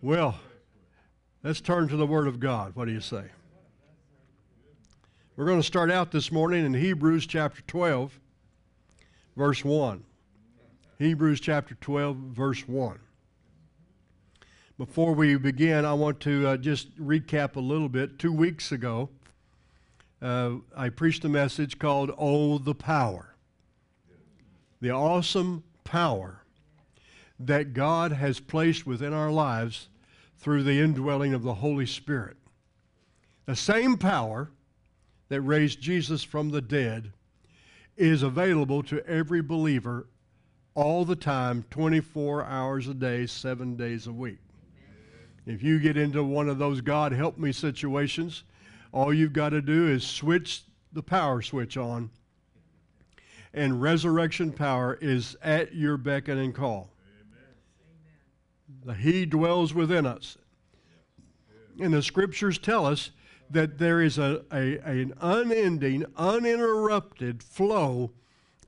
Well, let's turn to the Word of God. What do you say? We're going to start out this morning in Hebrews chapter 12, verse 1. Hebrews chapter 12, verse 1. Before we begin, I want to uh, just recap a little bit. Two weeks ago, uh, I preached a message called Oh, the Power. The awesome power that God has placed within our lives through the indwelling of the Holy Spirit. The same power that raised Jesus from the dead is available to every believer all the time, 24 hours a day, seven days a week. If you get into one of those God help me situations, all you've got to do is switch the power switch on, and resurrection power is at your beck and call. He dwells within us. And the scriptures tell us that there is a, a, an unending, uninterrupted flow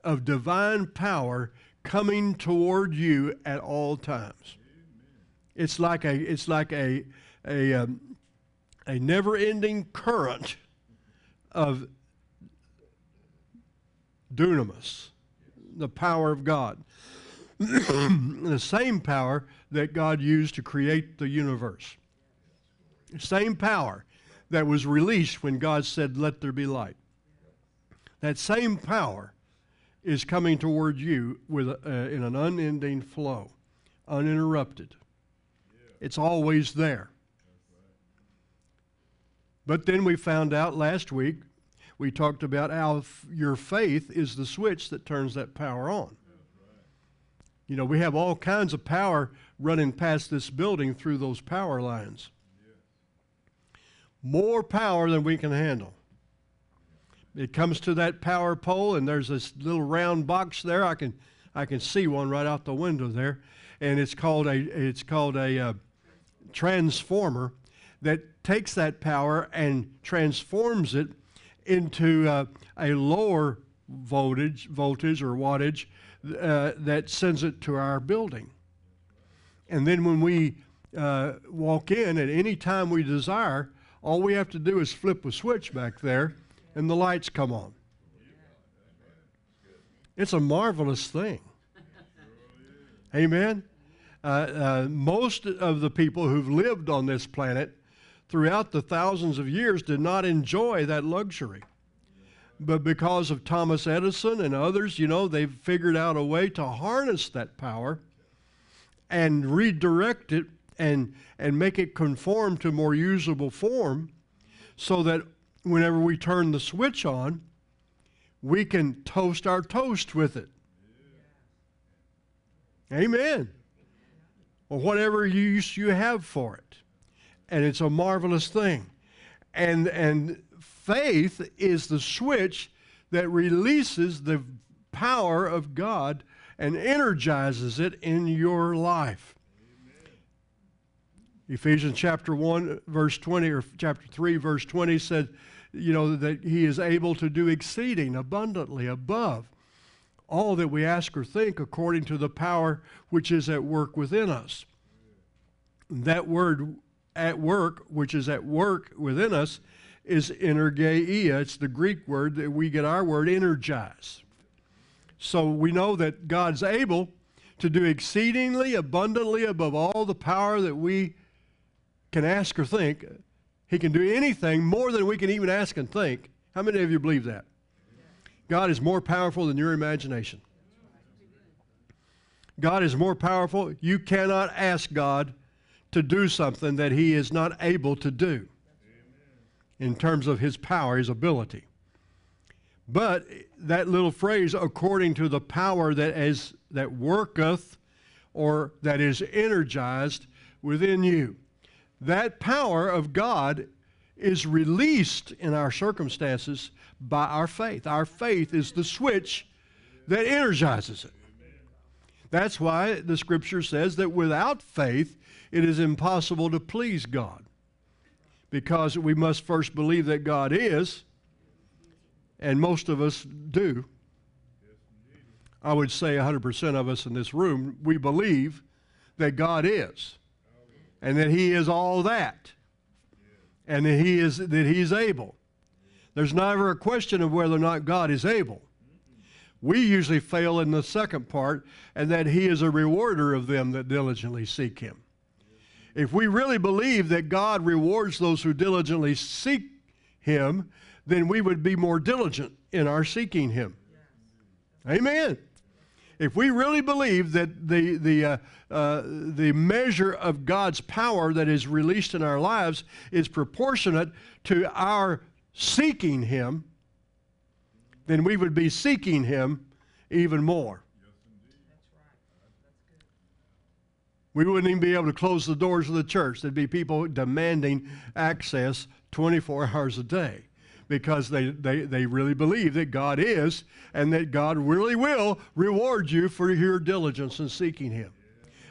of divine power coming toward you at all times. It's like a, it's like a, a, um, a never ending current of dunamis, the power of God. the same power that God used to create the universe. Same power that was released when God said, Let there be light. That same power is coming toward you with uh, in an unending flow, uninterrupted. It's always there. But then we found out last week, we talked about how your faith is the switch that turns that power on. You know, we have all kinds of power running past this building through those power lines. More power than we can handle. It comes to that power pole, and there's this little round box there. I can, I can see one right out the window there, and it's called a, it's called a uh, transformer that takes that power and transforms it into uh, a lower voltage, voltage or wattage uh, that sends it to our building. And then when we uh, walk in at any time we desire, all we have to do is flip a switch back there and the lights come on. It's a marvelous thing. Amen. Uh, uh, most of the people who've lived on this planet throughout the thousands of years did not enjoy that luxury but because of Thomas Edison and others, you know, they've figured out a way to harness that power and redirect it and, and make it conform to more usable form so that whenever we turn the switch on, we can toast our toast with it. Amen. Or whatever use you have for it. And it's a marvelous thing. And, and faith is the switch that releases the power of God and energizes it in your life. Amen. Ephesians chapter 1 verse 20 or chapter 3 verse 20 said, you know that he is able to do exceeding abundantly above all that we ask or think according to the power which is at work within us. That word at work, which is at work within us, is energeia. It's the Greek word that we get our word energize. So we know that God's able to do exceedingly abundantly above all the power that we can ask or think. He can do anything more than we can even ask and think. How many of you believe that? God is more powerful than your imagination. God is more powerful. You cannot ask God to do something that He is not able to do in terms of his power, his ability. But that little phrase, according to the power that is that worketh or that is energized within you. That power of God is released in our circumstances by our faith. Our faith is the switch that energizes it. That's why the scripture says that without faith, it is impossible to please God because we must first believe that God is, and most of us do. I would say 100% of us in this room, we believe that God is. and that He is all that, and that He is that He's able. There's never a question of whether or not God is able. We usually fail in the second part, and that He is a rewarder of them that diligently seek Him. If we really believe that God rewards those who diligently seek Him, then we would be more diligent in our seeking Him. Amen. If we really believe that the, the, uh, uh, the measure of God's power that is released in our lives is proportionate to our seeking Him, then we would be seeking Him even more. We wouldn't even be able to close the doors of the church. There'd be people demanding access 24 hours a day because they, they, they really believe that God is and that God really will reward you for your diligence in seeking Him.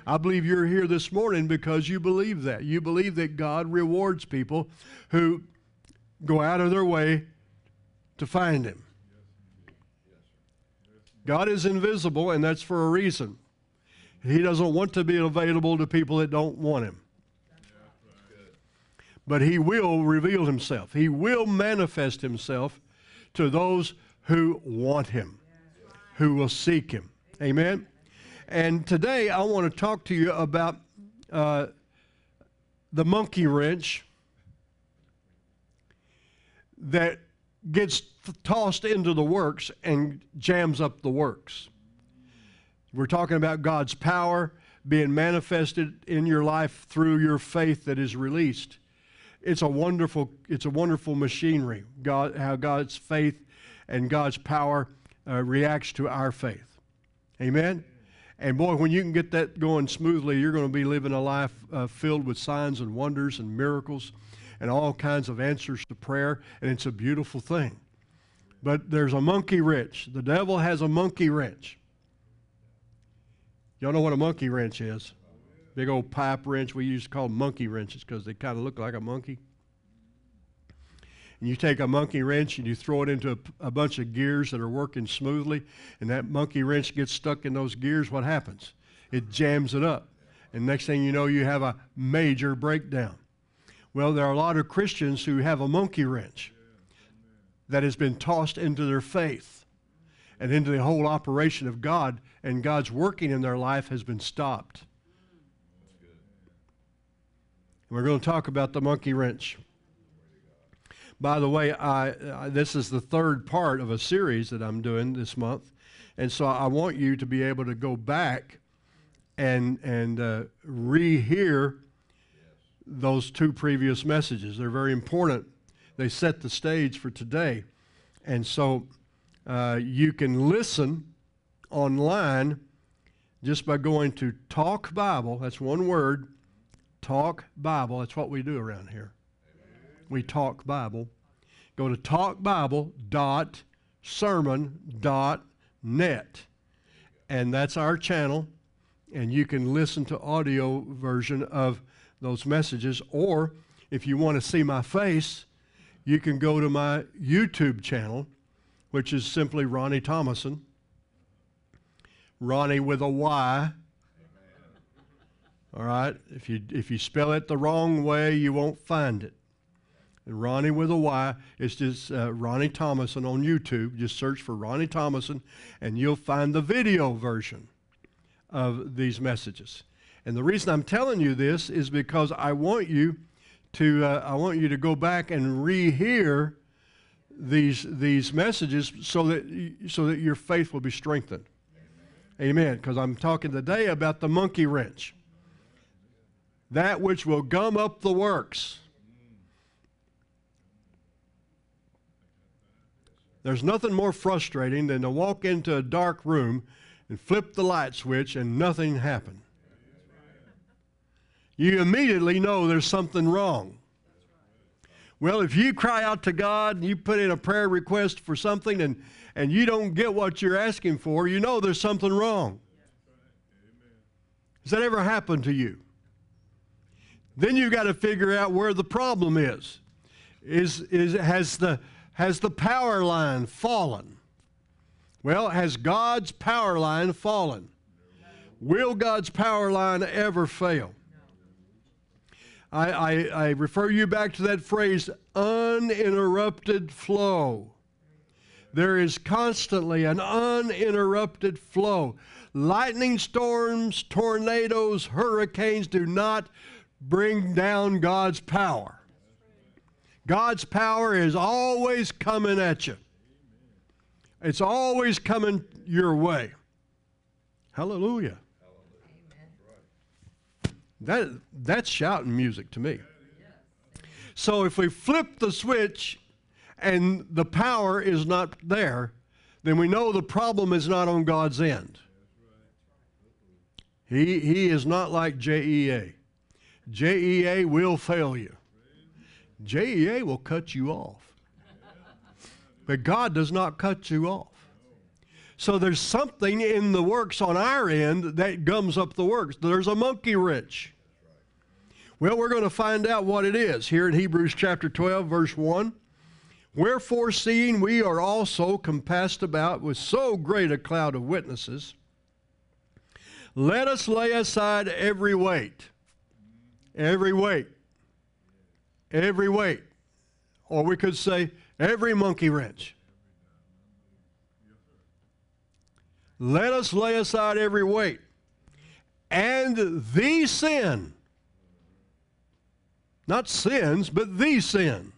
I believe you're here this morning because you believe that. You believe that God rewards people who go out of their way to find Him. God is invisible, and that's for a reason. He doesn't want to be available to people that don't want Him. But He will reveal Himself, He will manifest Himself to those who want Him, who will seek Him. Amen? And today I want to talk to you about uh, the monkey wrench that gets tossed into the works and jams up the works. We're talking about God's power being manifested in your life through your faith that is released. It's a wonderful, it's a wonderful machinery. God, how God's faith and God's power uh, reacts to our faith. Amen. And boy, when you can get that going smoothly, you're going to be living a life uh, filled with signs and wonders and miracles and all kinds of answers to prayer, and it's a beautiful thing. But there's a monkey wrench. The devil has a monkey wrench. Y'all know what a monkey wrench is? Big old pipe wrench. We used to call monkey wrenches because they kind of look like a monkey. And you take a monkey wrench and you throw it into a, a, bunch of gears that are working smoothly, and that monkey wrench gets stuck in those gears, what happens? It jams it up. And next thing you know, you have a major breakdown. Well, there are a lot of Christians who have a monkey wrench that has been tossed into their faith and into the whole operation of God, and God's working in their life has been stopped. And we're going to talk about the monkey wrench. By the way, I, I, this is the third part of a series that I'm doing this month, and so I want you to be able to go back and and uh, rehear those two previous messages. They're very important. They set the stage for today. And so uh, you can listen online just by going to Talk Bible. That's one word. Talk Bible. That's what we do around here. We talk Bible. Go to talkbible.sermon.net. And that's our channel. And you can listen to audio version of those messages. Or if you want to see my face, you can go to my YouTube channel, which is simply Ronnie Thomason. Ronnie with a Y. All right? If you, if you spell it the wrong way, you won't find it. And Ronnie with a Y is just uh, Ronnie Thomason on YouTube. Just search for Ronnie Thomason, and you'll find the video version of these messages. And the reason I'm telling you this is because I want you to uh, I want you to go back and rehear these these messages so that so that your faith will be strengthened. Amen. Because I'm talking today about the monkey wrench. That which will gum up the works. There's nothing more frustrating than to walk into a dark room and flip the light switch and nothing happened you immediately know there's something wrong. Well, if you cry out to God and you put in a prayer request for something and, and you don't get what you're asking for, you know there's something wrong. Has that ever happened to you? Then you've got to figure out where the problem is. Is, is has, the, has the power line fallen? Well, has God's power line fallen? Will God's power line ever fail? I, I, I refer you back to that phrase uninterrupted flow. There is constantly an uninterrupted flow. Lightning storms, tornadoes, hurricanes do not bring down God's power. God's power is always coming at you. It's always coming your way. Hallelujah. That, that's shouting music to me. So if we flip the switch and the power is not there, then we know the problem is not on God's end. He, he is not like JEA. JEA will fail you. JEA will cut you off. But God does not cut you off. So there's something in the works on our end that gums up the works. There's a monkey wrench. Well, we're going to find out what it is here in Hebrews chapter 12, verse 1. Wherefore, seeing we are also compassed about with so great a cloud of witnesses, let us lay aside every weight. Every weight. Every weight. Or we could say, every monkey wrench. Let us lay aside every weight and the sin. Not sins, but the sin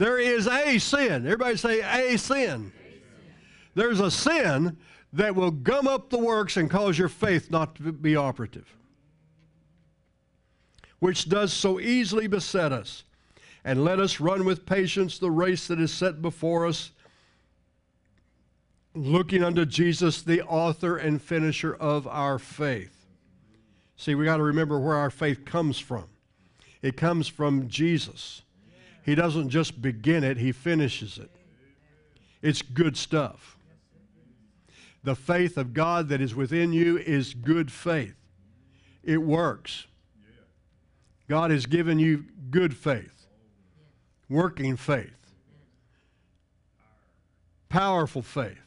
there is a sin. Everybody say a sin. a sin. There's a sin that will gum up the works and cause your faith not to be operative, which does so easily beset us. And let us run with patience the race that is set before us, looking unto Jesus, the author and finisher of our faith. See, we got to remember where our faith comes from. It comes from Jesus. He doesn't just begin it, he finishes it. It's good stuff. The faith of God that is within you is good faith. It works. God has given you good faith, working faith, powerful faith.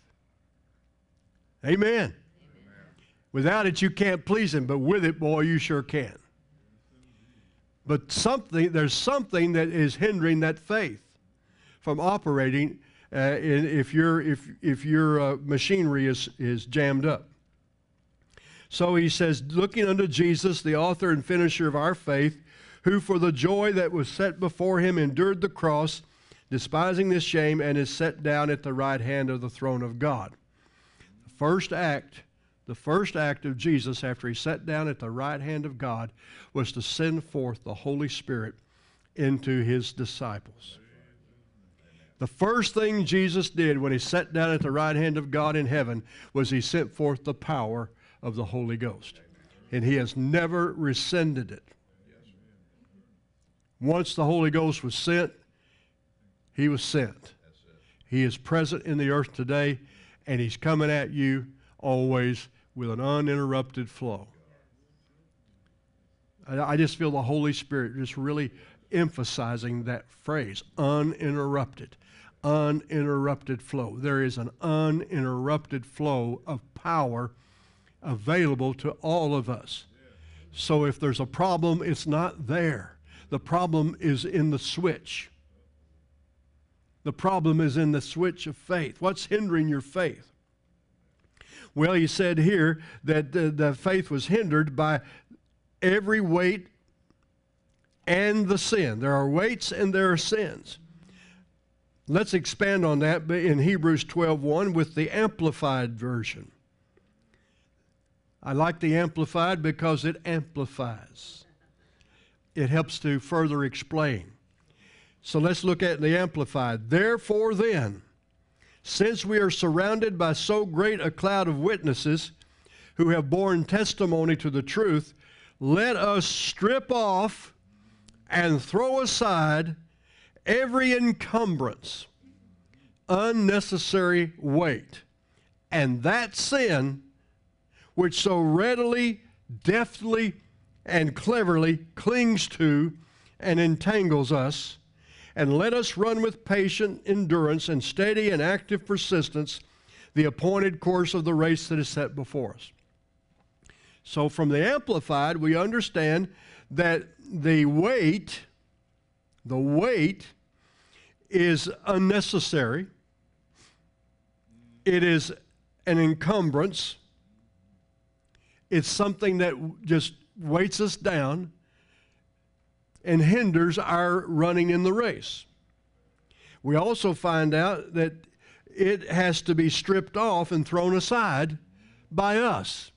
Amen. Without it, you can't please Him, but with it, boy, you sure can. But something, there's something that is hindering that faith from operating uh, in, if, your, if, if your uh, machinery is, is jammed up. So he says, looking unto Jesus, the author and finisher of our faith, who for the joy that was set before him endured the cross, despising this shame, and is set down at the right hand of the throne of God. The first act the first act of Jesus after he sat down at the right hand of God was to send forth the Holy Spirit into his disciples. The first thing Jesus did when he sat down at the right hand of God in heaven was he sent forth the power of the Holy Ghost. And he has never rescinded it. Once the Holy Ghost was sent, he was sent. He is present in the earth today, and he's coming at you always with an uninterrupted flow. I, just feel the Holy Spirit just really emphasizing that phrase uninterrupted. Uninterrupted flow. There is an uninterrupted flow of power available to all of us. So if there's a problem, it's not there. The problem is in the switch. The problem is in the switch of faith. What's hindering your faith? Well, he said here that the, the faith was hindered by every weight and the sin. There are weights and there are sins. Let's expand on that in Hebrews 12:1 with the amplified version. I like the amplified because it amplifies. It helps to further explain. So let's look at the amplified. Therefore then, since we are surrounded by so great a cloud of witnesses who have borne testimony to the truth, let us strip off and throw aside every encumbrance, unnecessary weight, and that sin which so readily, deftly, and cleverly clings to and entangles us and let us run with patient endurance and steady and active persistence the appointed course of the race that is set before us. So, from the Amplified, we understand that the weight, the weight is unnecessary. It is an encumbrance. It's something that just weights us down and hinders our running in the race. We also find out that it has to be stripped off and thrown aside by us.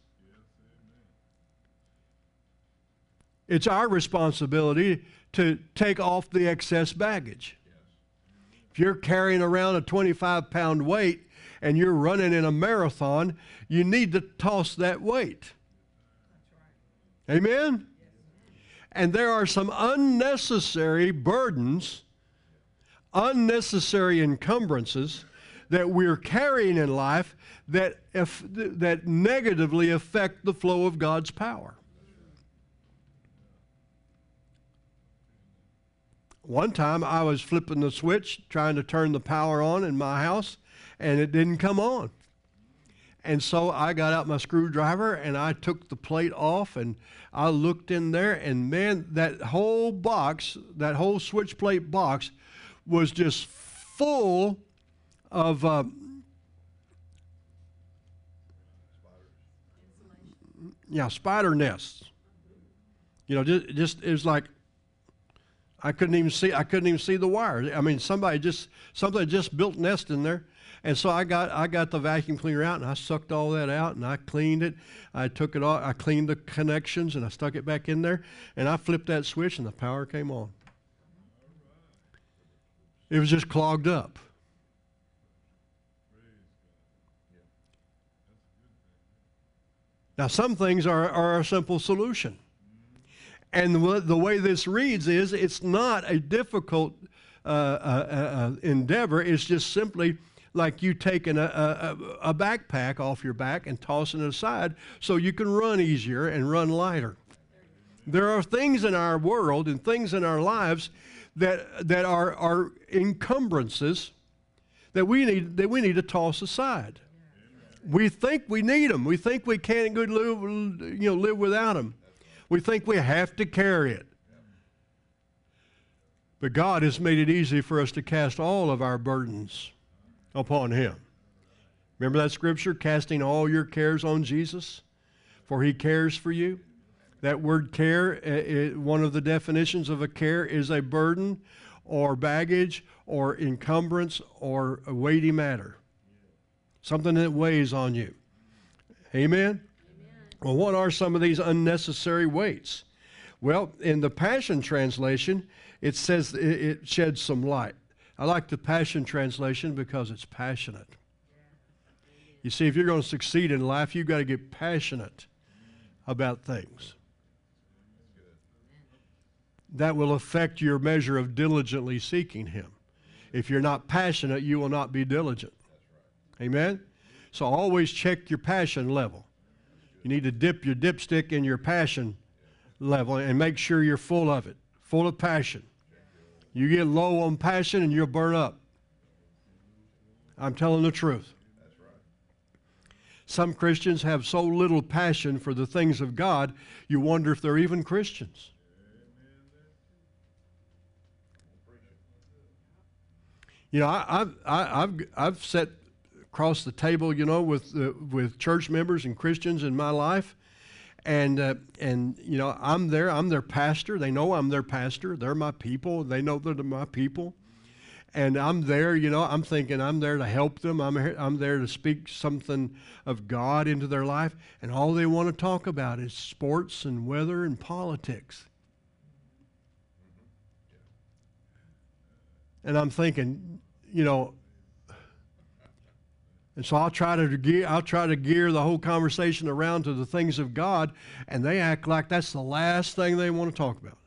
It's our responsibility to take off the excess baggage. If you're carrying around a 25 pound weight and you're running in a marathon, you need to toss that weight. Amen? And there are some unnecessary burdens, unnecessary encumbrances that we're carrying in life that, if, that negatively affect the flow of God's power. One time I was flipping the switch trying to turn the power on in my house and it didn't come on. And so I got out my screwdriver and I took the plate off and I looked in there and man, that whole box, that whole switch plate box was just full of uh, yeah, spider nests. You know, just, just it was like I couldn't even see. I couldn't even see the wires. I mean, somebody just somebody just built nest in there, and so I got I got the vacuum cleaner out and I sucked all that out and I cleaned it. I took it off. I cleaned the connections and I stuck it back in there, and I flipped that switch and the power came on. It was just clogged up. Now, some things are, are a simple solution. And the, the way this reads is it's not a difficult uh, uh, uh, endeavor. It's just simply like you taking a, a, a, backpack off your back and tossing it aside so you can run easier and run lighter. There are things in our world and things in our lives that, that are, are encumbrances that we, need, that we need to toss aside. We think we need them. We think we can't good live, you know, live without them. We think we have to carry it. But God has made it easy for us to cast all of our burdens upon Him. Remember that scripture, casting all your cares on Jesus, for He cares for you? That word care, one of the definitions of a care is a burden or baggage or encumbrance or a weighty matter. Something that weighs on you. Amen? Well, what are some of these unnecessary weights? Well, in the Passion Translation, it says it sheds some light. I like the Passion Translation because it's passionate. You see, if you're going to succeed in life, you've got to get passionate about things. That will affect your measure of diligently seeking Him. If you're not passionate, you will not be diligent. Amen? So always check your passion level. You need to dip your dipstick in your passion level and make sure you're full of it, full of passion. You get low on passion and you'll burn up. I'm telling the truth. Some Christians have so little passion for the things of God, you wonder if they're even Christians. You know, I, have I've, I've set across the table, you know, with uh, with church members and Christians in my life, and uh, and you know, I'm there. I'm their pastor. They know I'm their pastor. They're my people. They know they're my people, and I'm there. You know, I'm thinking I'm there to help them. I'm I'm there to speak something of God into their life, and all they want to talk about is sports and weather and politics. And I'm thinking, you know, and so I'll try to gear, I'll try to gear the whole conversation around to the things of God, and they act like that's the last thing they want to talk about.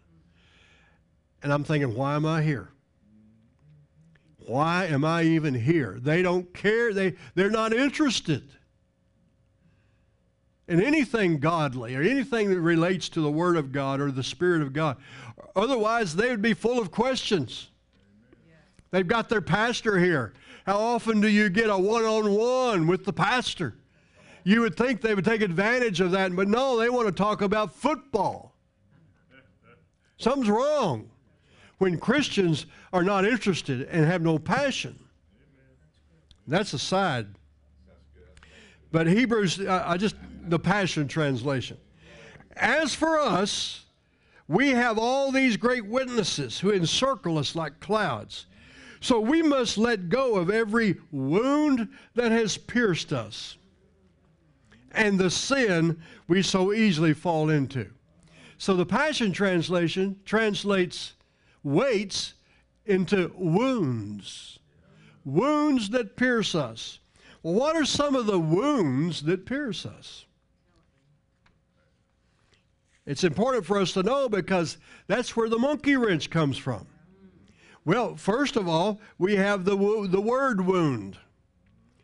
And I'm thinking, why am I here? Why am I even here? They don't care. They, they're not interested in anything godly or anything that relates to the Word of God or the Spirit of God. Otherwise, they would be full of questions. They've got their pastor here. How often do you get a one on one with the pastor? You would think they would take advantage of that, but no, they want to talk about football. Something's wrong when Christians are not interested and have no passion. That's a side. But Hebrews, I just, the Passion Translation. As for us, we have all these great witnesses who encircle us like clouds. So we must let go of every wound that has pierced us and the sin we so easily fall into. So the Passion Translation translates weights into wounds, wounds that pierce us. Well, what are some of the wounds that pierce us? It's important for us to know because that's where the monkey wrench comes from. Well, first of all, we have the, the word wound.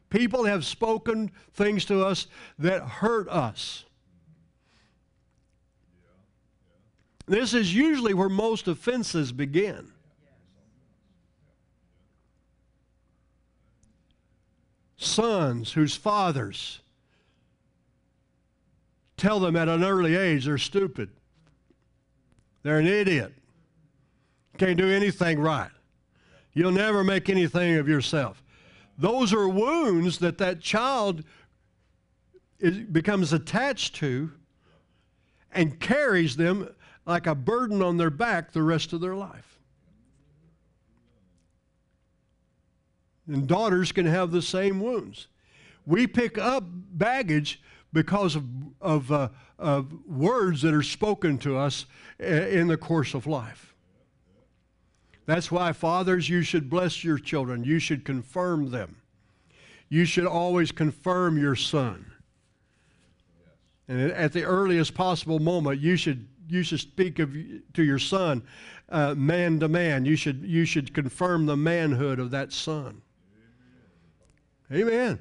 People have spoken things to us that hurt us. This is usually where most offenses begin. Sons whose fathers tell them at an early age they're stupid, they're an idiot, can't do anything right, you'll never make anything of yourself. Those are wounds that that child is, becomes attached to and carries them like a burden on their back the rest of their life. And daughters can have the same wounds. We pick up baggage because of, of, uh, of words that are spoken to us in the course of life. That's why, fathers, you should bless your children. You should confirm them. You should always confirm your son. And at the earliest possible moment, you should you should speak of to your son uh, man to man. You should you should confirm the manhood of that son. Amen.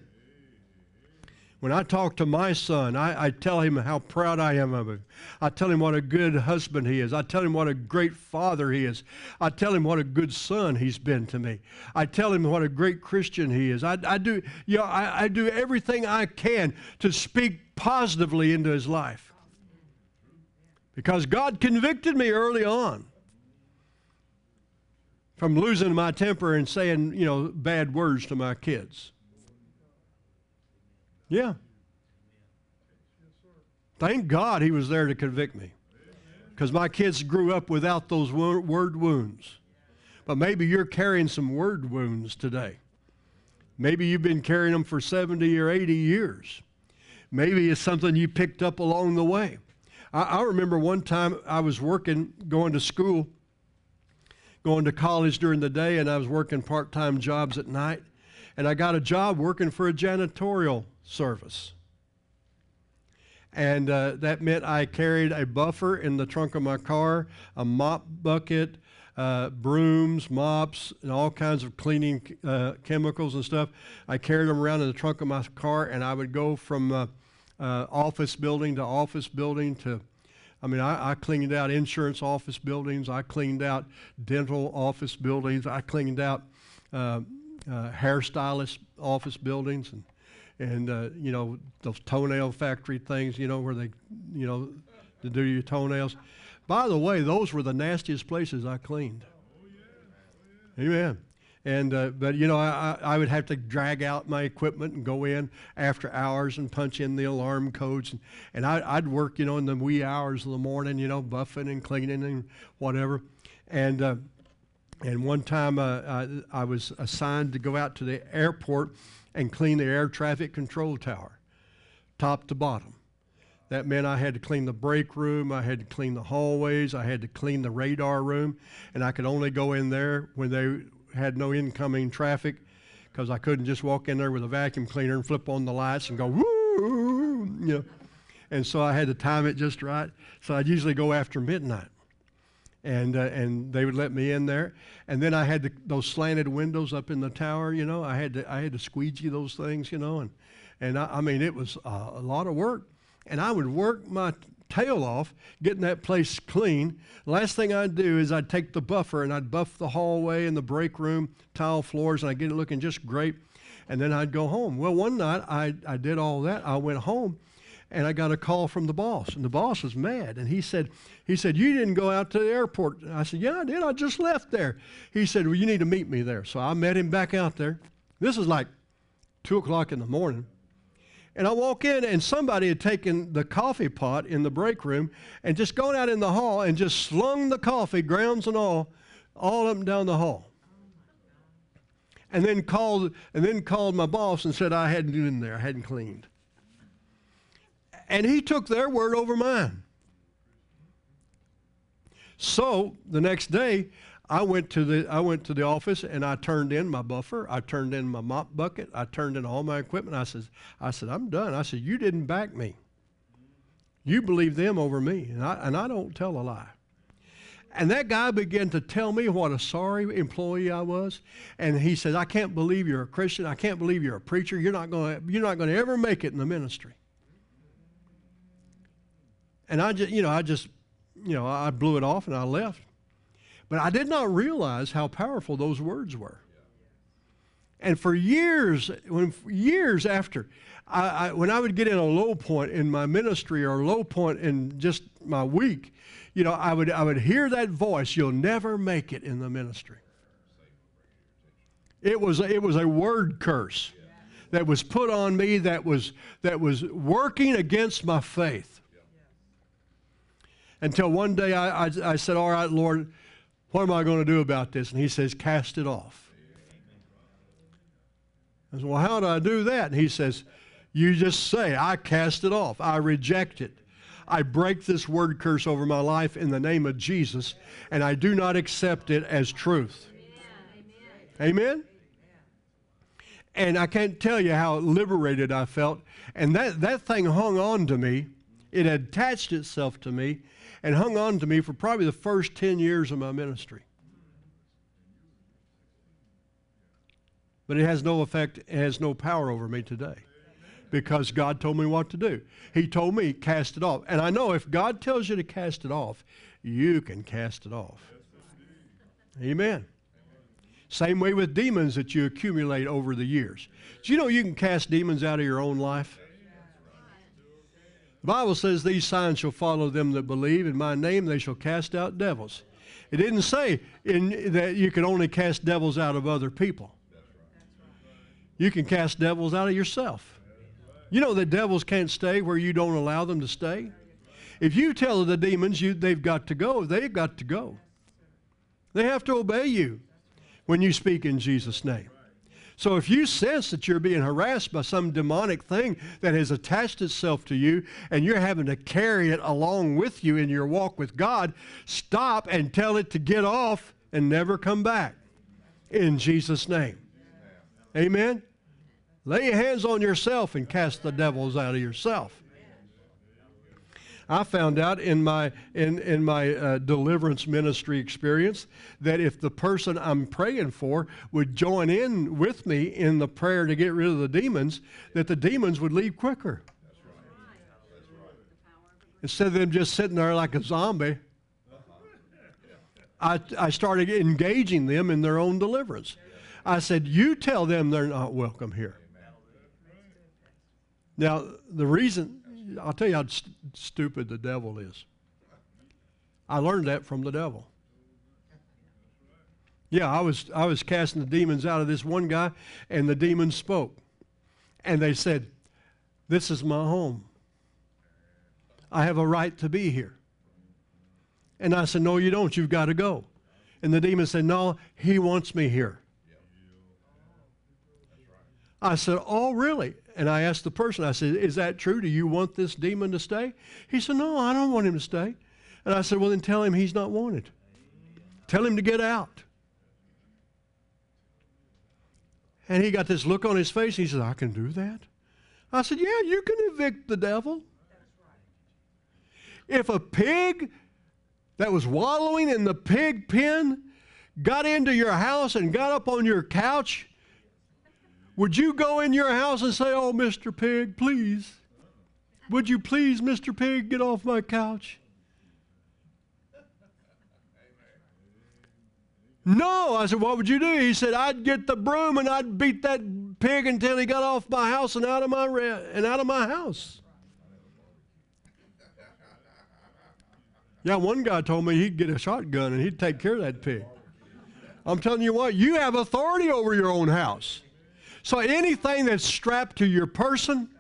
When I talk to my son, I, I, tell him how proud I am of him. I tell him what a good husband he is. I tell him what a great father he is. I tell him what a good son he's been to me. I tell him what a great Christian he is. I, I do, you know, I, I do everything I can to speak positively into his life. Because God convicted me early on from losing my temper and saying, you know, bad words to my kids. Yeah. Thank God he was there to convict me. Because my kids grew up without those word wounds. But maybe you're carrying some word wounds today. Maybe you've been carrying them for 70 or 80 years. Maybe it's something you picked up along the way. I, I remember one time I was working, going to school, going to college during the day, and I was working part time jobs at night. And I got a job working for a janitorial service. And uh, that meant I carried a buffer in the trunk of my car, a mop bucket, uh, brooms, mops, and all kinds of cleaning uh, chemicals and stuff. I carried them around in the trunk of my car, and I would go from uh, uh, office building to office building to I mean, I, I, cleaned out insurance office buildings. I cleaned out dental office buildings. I cleaned out uh, uh, hairstylist office buildings and and uh, you know those toenail factory things. You know where they, you know, to do your toenails. By the way, those were the nastiest places I cleaned. Amen. And uh, but you know I, I would have to drag out my equipment and go in after hours and punch in the alarm codes and, and I, would work you know in the wee hours of the morning you know buffing and cleaning and whatever and uh, and one time uh, I, I was assigned to go out to the airport and clean the air traffic control tower top to bottom that meant I had to clean the break room, I had to clean the hallways, I had to clean the radar room, and I could only go in there when they had no incoming traffic because I couldn't just walk in there with a vacuum cleaner and flip on the lights and go woo, you know. And so I had to time it just right. So I'd usually go after midnight, and uh, and they would let me in there. And then I had to, those slanted windows up in the tower. You know, I had to I had to squeegee those things. You know, and and I, I mean it was uh, a lot of work. And I would work my tail off getting that place clean. Last thing I'd do is I'd take the buffer and I'd buff the hallway and the break room, tile floors, and I'd get it looking just great. And then I'd go home. Well, one night I, I did all that. I went home and I got a call from the boss, and the boss was mad, and he said, he said, you didn't go out to the airport. I said, yeah, I did. I just left there. He said, well, you need to meet me there. So I met him back out there. This is like two o'clock in the morning. And I walk in, and somebody had taken the coffee pot in the break room and just gone out in the hall and just slung the coffee, grounds and all, all up and down the hall. And then called, and then called my boss and said I hadn't been in there, I hadn't cleaned. And he took their word over mine. So the next day, I went to the I went to the office and I turned in my buffer. I turned in my mop bucket. I turned in all my equipment. I said, I said, I'm done. I said, you didn't back me. You believe them over me, and I and I don't tell a lie. And that guy began to tell me what a sorry employee I was. And he said, I can't believe you're a Christian. I can't believe you're a preacher. You're not going you're not going to ever make it in the ministry. And I just, you know, I just, you know, I blew it off and I left. But I did not realize how powerful those words were. And for years, when years after, I, I, when I would get in a low point in my ministry or a low point in just my week, you know, I would I would hear that voice. You'll never make it in the ministry. It was it was a word curse that was put on me that was that was working against my faith. Until one day I, I, I said, "All right, Lord." What am I going to do about this? And he says, Cast it off. I said, Well, how do I do that? And he says, You just say, I cast it off. I reject it. I break this word curse over my life in the name of Jesus, and I do not accept it as truth. Amen? Amen? And I can't tell you how liberated I felt. And that, that thing hung on to me. It attached itself to me and hung on to me for probably the first 10 years of my ministry. But it has no effect, it has no power over me today because God told me what to do. He told me, cast it off. And I know if God tells you to cast it off, you can cast it off. Amen. Same way with demons that you accumulate over the years. Do you know you can cast demons out of your own life? The Bible says these signs shall follow them that believe. In my name they shall cast out devils. It didn't say in, that you can only cast devils out of other people. You can cast devils out of yourself. You know that devils can't stay where you don't allow them to stay. If you tell the demons you, they've got to go, they've got to go. They have to obey you when you speak in Jesus' name. So if you sense that you're being harassed by some demonic thing that has attached itself to you and you're having to carry it along with you in your walk with God, stop and tell it to get off and never come back. In Jesus' name. Amen. Lay your hands on yourself and cast the devils out of yourself. I found out in my in in my uh, deliverance ministry experience that if the person I'm praying for would join in with me in the prayer to get rid of the demons, that the demons would leave quicker. Instead of them just sitting there like a zombie, I, I started engaging them in their own deliverance. I said, You tell them they're not welcome here. Now, the reason I'll tell you how st- stupid the devil is. I learned that from the devil. Yeah, I was I was casting the demons out of this one guy, and the demons spoke, and they said, "This is my home. I have a right to be here." And I said, "No, you don't. You've got to go." And the demon said, "No, he wants me here." I said, "Oh, really?" And I asked the person, I said, Is that true? Do you want this demon to stay? He said, No, I don't want him to stay. And I said, Well, then tell him he's not wanted. Tell him to get out. And he got this look on his face. He said, I can do that. I said, Yeah, you can evict the devil. If a pig that was wallowing in the pig pen got into your house and got up on your couch would you go in your house and say, Oh, Mr. Pig, please? Would you please, Mr. Pig, get off my couch? No. I said, What would you do? He said, I'd get the broom and I'd beat that pig until he got off my house and out of my, re- and out of my house. Yeah, one guy told me he'd get a shotgun and he'd take care of that pig. I'm telling you what, you have authority over your own house. So anything that's strapped to your person,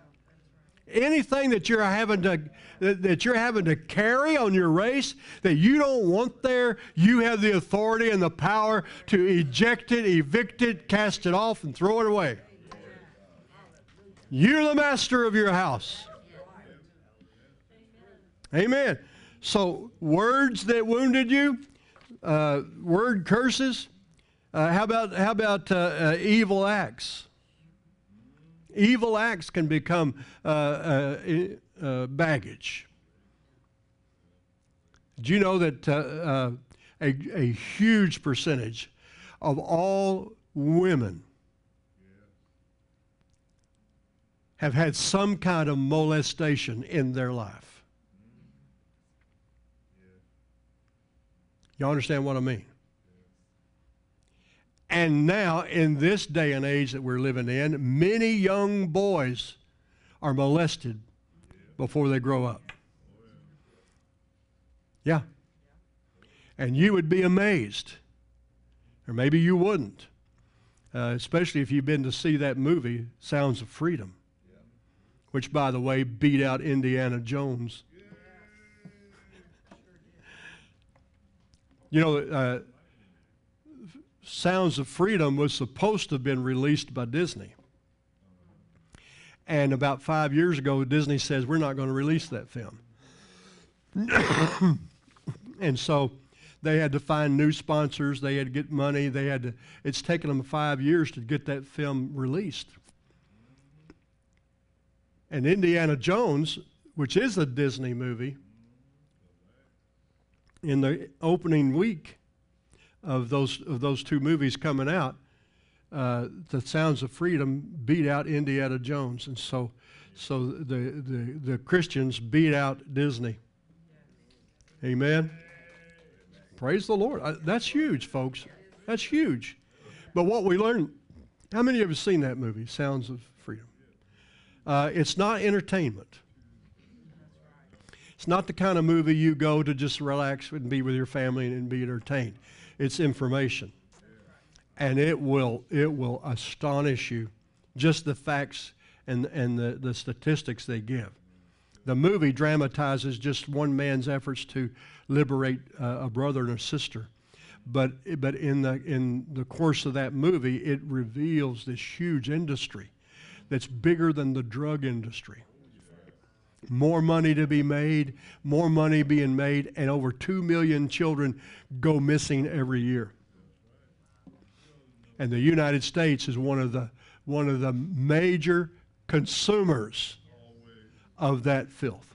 anything that you're having to that you're having to carry on your race that you don't want there, you have the authority and the power to eject it, evict it, cast it off, and throw it away. You're the master of your house. Amen. So, words that wounded you, uh, word curses. Uh, how about how about uh, uh evil acts? Evil acts can become uh, uh, baggage. Do you know that a, a huge percentage of all women have had some kind of molestation in their life? You understand what I mean? And now, in this day and age that we're living in, many young boys are molested before they grow up. Yeah. And you would be amazed, or maybe you wouldn't, uh, especially if you've been to see that movie, Sounds of Freedom, which, by the way, beat out Indiana Jones You know, uh, Sounds of Freedom was supposed to have been released by Disney. And about five years ago, Disney says, we're not going to release that film. and so they had to find new sponsors. They had to get money. They had to, it's taken them five years to get that film released. And Indiana Jones, which is a Disney movie, in the opening week of those of those two movies coming out, uh, the Sounds of Freedom beat out Indiana Jones, and so so the the, the Christians beat out Disney. Amen. Praise the Lord. Uh, that's huge, folks. That's huge. But what we learned, how many of you have seen that movie, Sounds of Freedom? Uh, it's not entertainment. It's not the kind of movie you go to just relax and be with your family and be entertained. It's information. And it will, it will astonish you, just the facts and, and the, the statistics they give. The movie dramatizes just one man's efforts to liberate uh, a brother and a sister. But, but in, the, in the course of that movie, it reveals this huge industry that's bigger than the drug industry more money to be made, more money being made, and over 2 million children go missing every year. And the United States is one of the, one of the major consumers of that filth.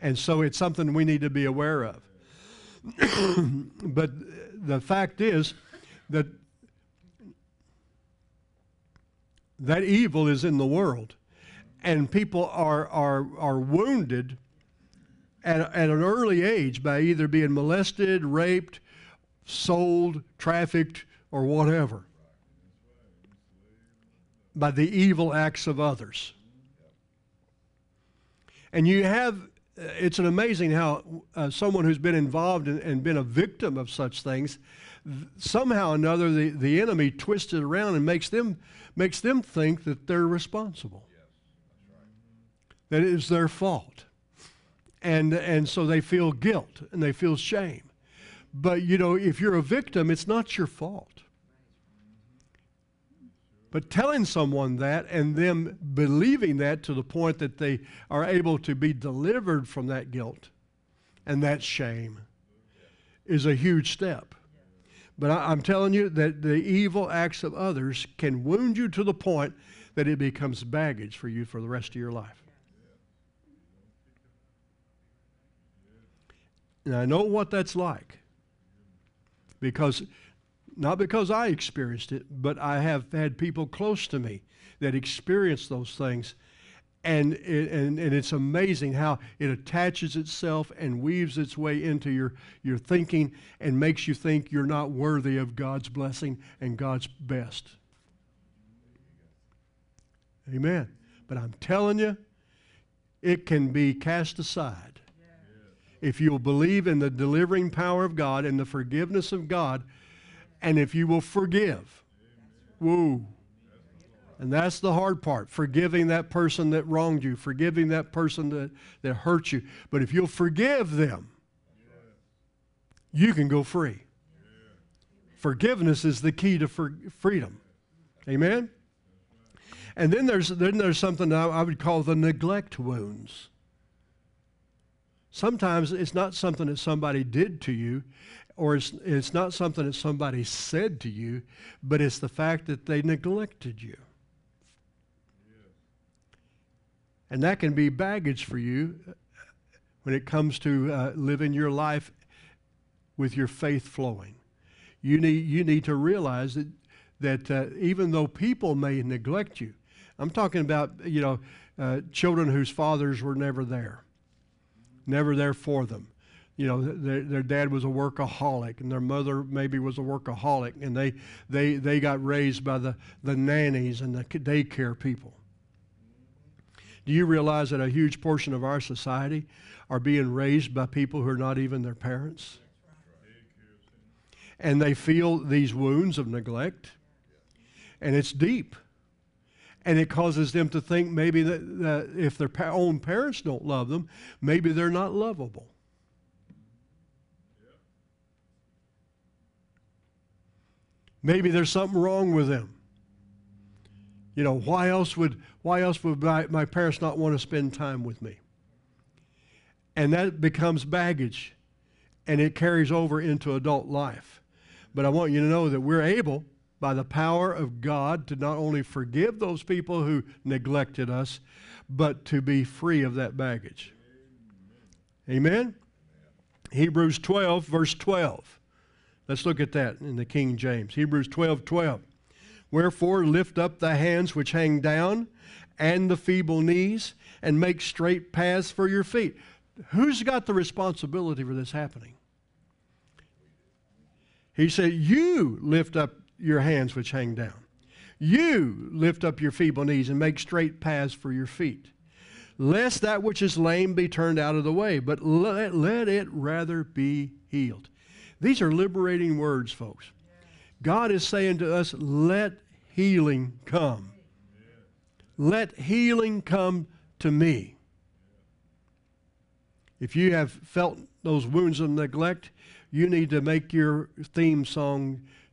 And so it's something we need to be aware of. but the fact is that that evil is in the world and people are, are, are wounded at, at an early age by either being molested, raped, sold, trafficked, or whatever by the evil acts of others. And you have, it's an amazing how uh, someone who's been involved in, and been a victim of such things, somehow or another, the, the enemy twists it around and makes them, makes them think that they're responsible that it is their fault. And, and so they feel guilt and they feel shame. But, you know, if you're a victim, it's not your fault. But telling someone that and them believing that to the point that they are able to be delivered from that guilt and that shame is a huge step. But I, am telling you that the evil acts of others can wound you to the point that it becomes baggage for you for the rest of your life. And I know what that's like. Because, not because I experienced it, but I have had people close to me that experience those things. And, it, and, and it's amazing how it attaches itself and weaves its way into your, your thinking and makes you think you're not worthy of God's blessing and God's best. Amen. But I'm telling you, it can be cast aside if you'll believe in the delivering power of God and the forgiveness of God, and if you will forgive. Woo. And that's the hard part forgiving that person that wronged you, forgiving that person that, that hurt you. But if you'll forgive them, you can go free. Forgiveness is the key to for freedom. Amen? And then there's, then there's something I would call the neglect wounds. Sometimes it's not something that somebody did to you, or it's, it's not something that somebody said to you, but it's the fact that they neglected you. And that can be baggage for you when it comes to uh, living your life with your faith flowing. You need, you need to realize that, that uh, even though people may neglect you, I'm talking about, you know, uh, children whose fathers were never there, never there for them. You know, their, their dad was a workaholic and their mother maybe was a workaholic and they, they, they got raised by the, the nannies and the daycare people. Do you realize that a huge portion of our society are being raised by people who are not even their parents? And they feel these wounds of neglect, and it's deep and it causes them to think maybe that, that if their own parents don't love them, maybe they're not lovable. Maybe there's something wrong with them. You know, why else would why else would my, my parents not want to spend time with me? And that becomes baggage and it carries over into adult life. But I want you to know that we're able by the power of God to not only forgive those people who neglected us, but to be free of that baggage. Amen? Hebrews 12, verse 12. Let's look at that in the King James. Hebrews 12, 12. Wherefore lift up the hands which hang down and the feeble knees and make straight paths for your feet. Who's got the responsibility for this happening? He said, You lift up your hands which hang down. You lift up your feeble knees and make straight paths for your feet. Lest that which is lame be turned out of the way, but let, let it rather be healed. These are liberating words, folks. God is saying to us, let healing come. Let healing come to me. If you have felt those wounds of neglect, you need to make your theme song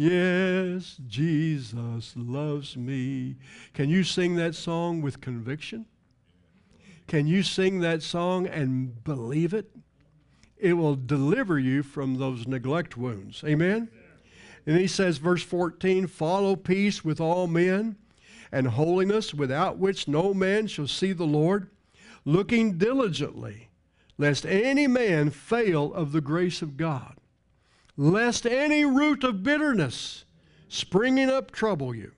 Yes, Jesus loves me. Can you sing that song with conviction? Can you sing that song and believe it? It will deliver you from those neglect wounds. Amen? And he says, verse 14, follow peace with all men and holiness, without which no man shall see the Lord, looking diligently, lest any man fail of the grace of God lest any root of bitterness springing up trouble you,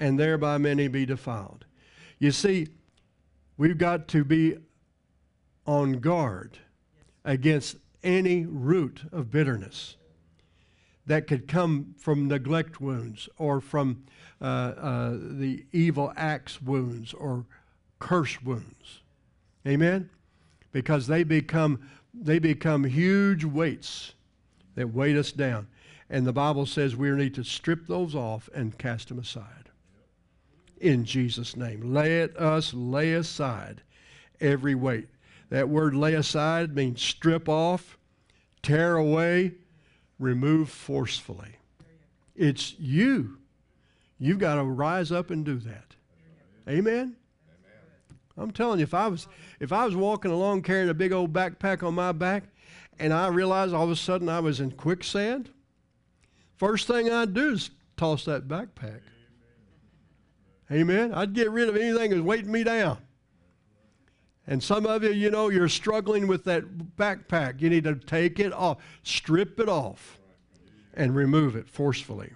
and thereby many be defiled. You see, we've got to be on guard against any root of bitterness that could come from neglect wounds or from uh, uh, the evil acts wounds or curse wounds. Amen? Because they become, they become huge weights that weight us down. And the Bible says we need to strip those off and cast them aside. In Jesus' name. Let us lay aside every weight. That word lay aside means strip off, tear away, remove forcefully. It's you. You've got to rise up and do that. Amen? I'm telling you, if I was if I was walking along carrying a big old backpack on my back, and I realized all of a sudden I was in quicksand, first thing I'd do is toss that backpack. Amen. I'd get rid of anything that's weighting me down. And some of you, you know, you're struggling with that backpack. You need to take it off, strip it off. and remove it forcefully.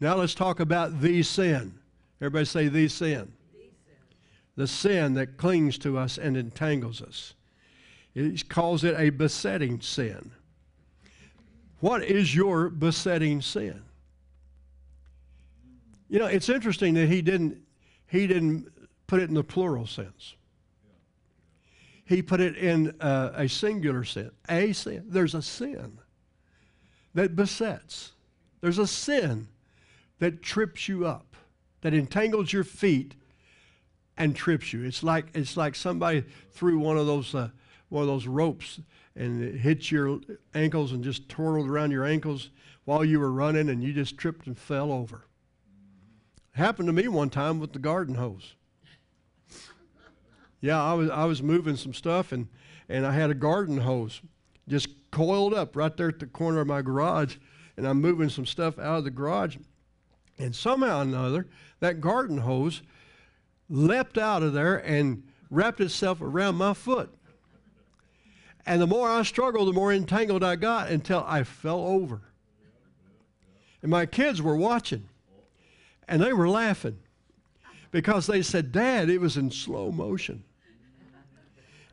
Now let's talk about the sin. Everybody say the sin. The sin that clings to us and entangles us. He calls it a besetting sin. What is your besetting sin? You know, it's interesting that he didn't he didn't put it in the plural sense. He put it in uh, a singular sense. A sin. There's a sin that besets. There's a sin that trips you up, that entangles your feet and trips you. It's like it's like somebody threw one of those uh, one of those ropes and it hit your ankles and just twirled around your ankles while you were running and you just tripped and fell over. It happened to me one time with the garden hose. Yeah, I was I was moving some stuff and and I had a garden hose just coiled up right there at the corner of my garage and I'm moving some stuff out of the garage and somehow or another that garden hose leapt out of there and wrapped itself around my foot. And the more I struggled, the more entangled I got until I fell over. And my kids were watching and they were laughing because they said, Dad, it was in slow motion.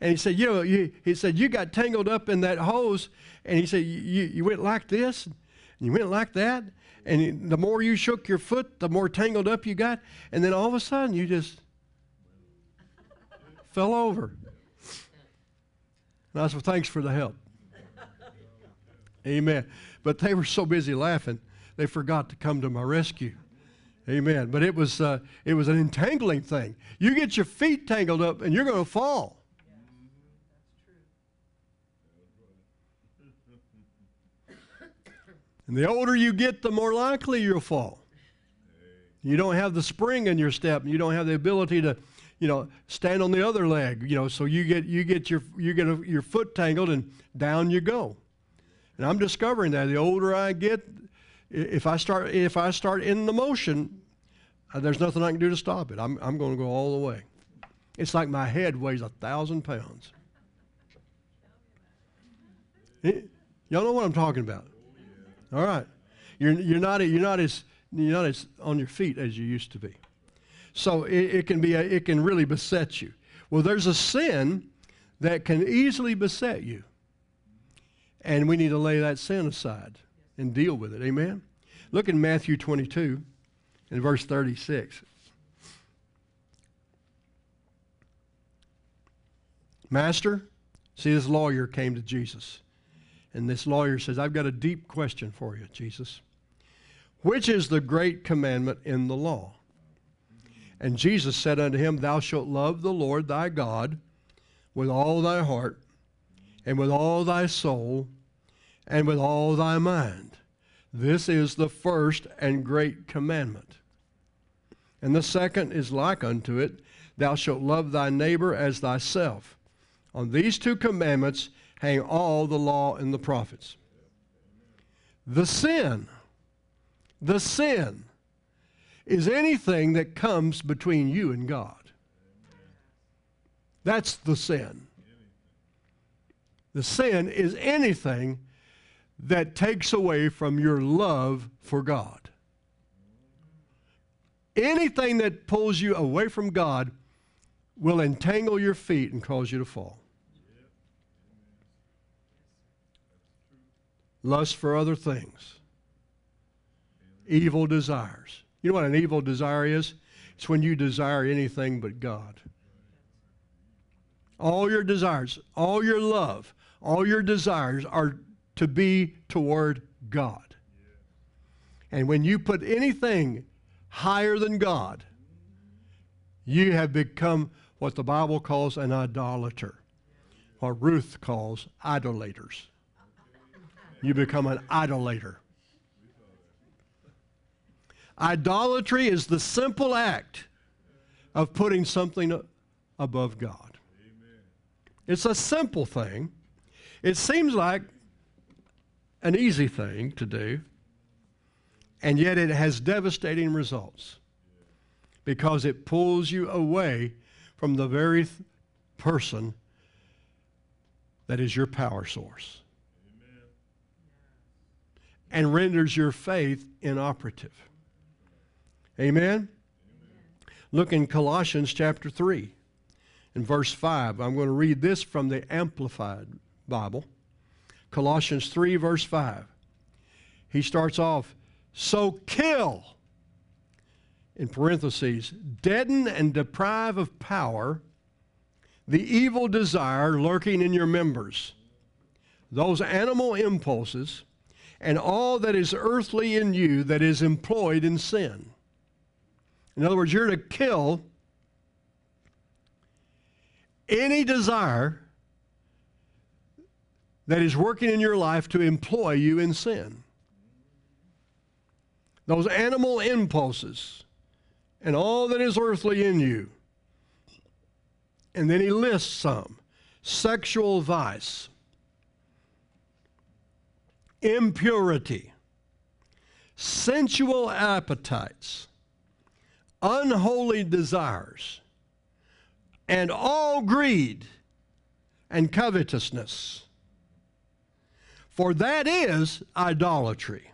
And he said, you know, you, he said, you got tangled up in that hose. And he said, you, you went like this, and you went like that. And the more you shook your foot, the more tangled up you got. And then all of a sudden, you just fell over. And I said, well, thanks for the help. Amen. But they were so busy laughing, they forgot to come to my rescue. Amen. But it was, uh, it was an entangling thing. You get your feet tangled up and you're going to fall. And the older you get, the more likely you'll fall. You don't have the spring in your step, and you don't have the ability to, you know, stand on the other leg. You know, so you get you get your you get a, your foot tangled, and down you go. And I'm discovering that the older I get, if I start if I start in the motion, uh, there's nothing I can do to stop it. I'm I'm going to go all the way. It's like my head weighs a thousand pounds. Y'all know what I'm talking about. All right. You're, you're, not, you're, not as, you're not as on your feet as you used to be. So it, it can be a, it can really beset you. Well, there's a sin that can easily beset you. And we need to lay that sin aside and deal with it. Amen? Look in Matthew 22 and verse 36. Master, see, this lawyer came to Jesus. And this lawyer says, I've got a deep question for you, Jesus. Which is the great commandment in the law? And Jesus said unto him, Thou shalt love the Lord thy God with all thy heart, and with all thy soul, and with all thy mind. This is the first and great commandment. And the second is like unto it, Thou shalt love thy neighbor as thyself. On these two commandments hang all the law and the prophets. The sin, the sin is anything that comes between you and God. That's the sin. The sin is anything that takes away from your love for God. Anything that pulls you away from God will entangle your feet and cause you to fall. lust for other things, evil desires. You know what an evil desire is? It's when you desire anything but God. All your desires, all your love, all your desires are to be toward God. And when you put anything higher than God, you have become what the Bible calls an idolater, or Ruth calls idolaters you become an idolater. Idolatry is the simple act of putting something above God. It's a simple thing. It seems like an easy thing to do, and yet it has devastating results because it pulls you away from the very th- person that is your power source. and renders your faith inoperative. Amen? Look in Colossians chapter 3 in verse 5. I'm going to read this from the Amplified Bible. Colossians 3, verse 5. He starts off, so kill, in parentheses, deaden and deprive of power the evil desire lurking in your members, those animal impulses, and all that is earthly in you that is employed in sin. In other words, you're to kill any desire that is working in your life to employ you in sin. Those animal impulses and all that is earthly in you. And then he lists some sexual vice, impurity, sensual appetites, unholy desires, and all greed and covetousness. For that is idolatry.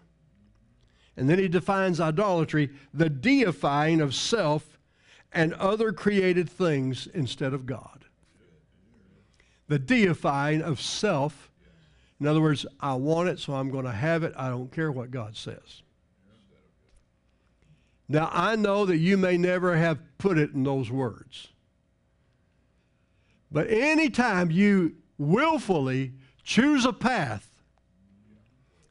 And then he defines idolatry the deifying of self and other created things instead of God. The deifying of self. In other words, I want it, so I'm going to have it. I don't care what God says. Now, I know that you may never have put it in those words. But anytime you willfully choose a path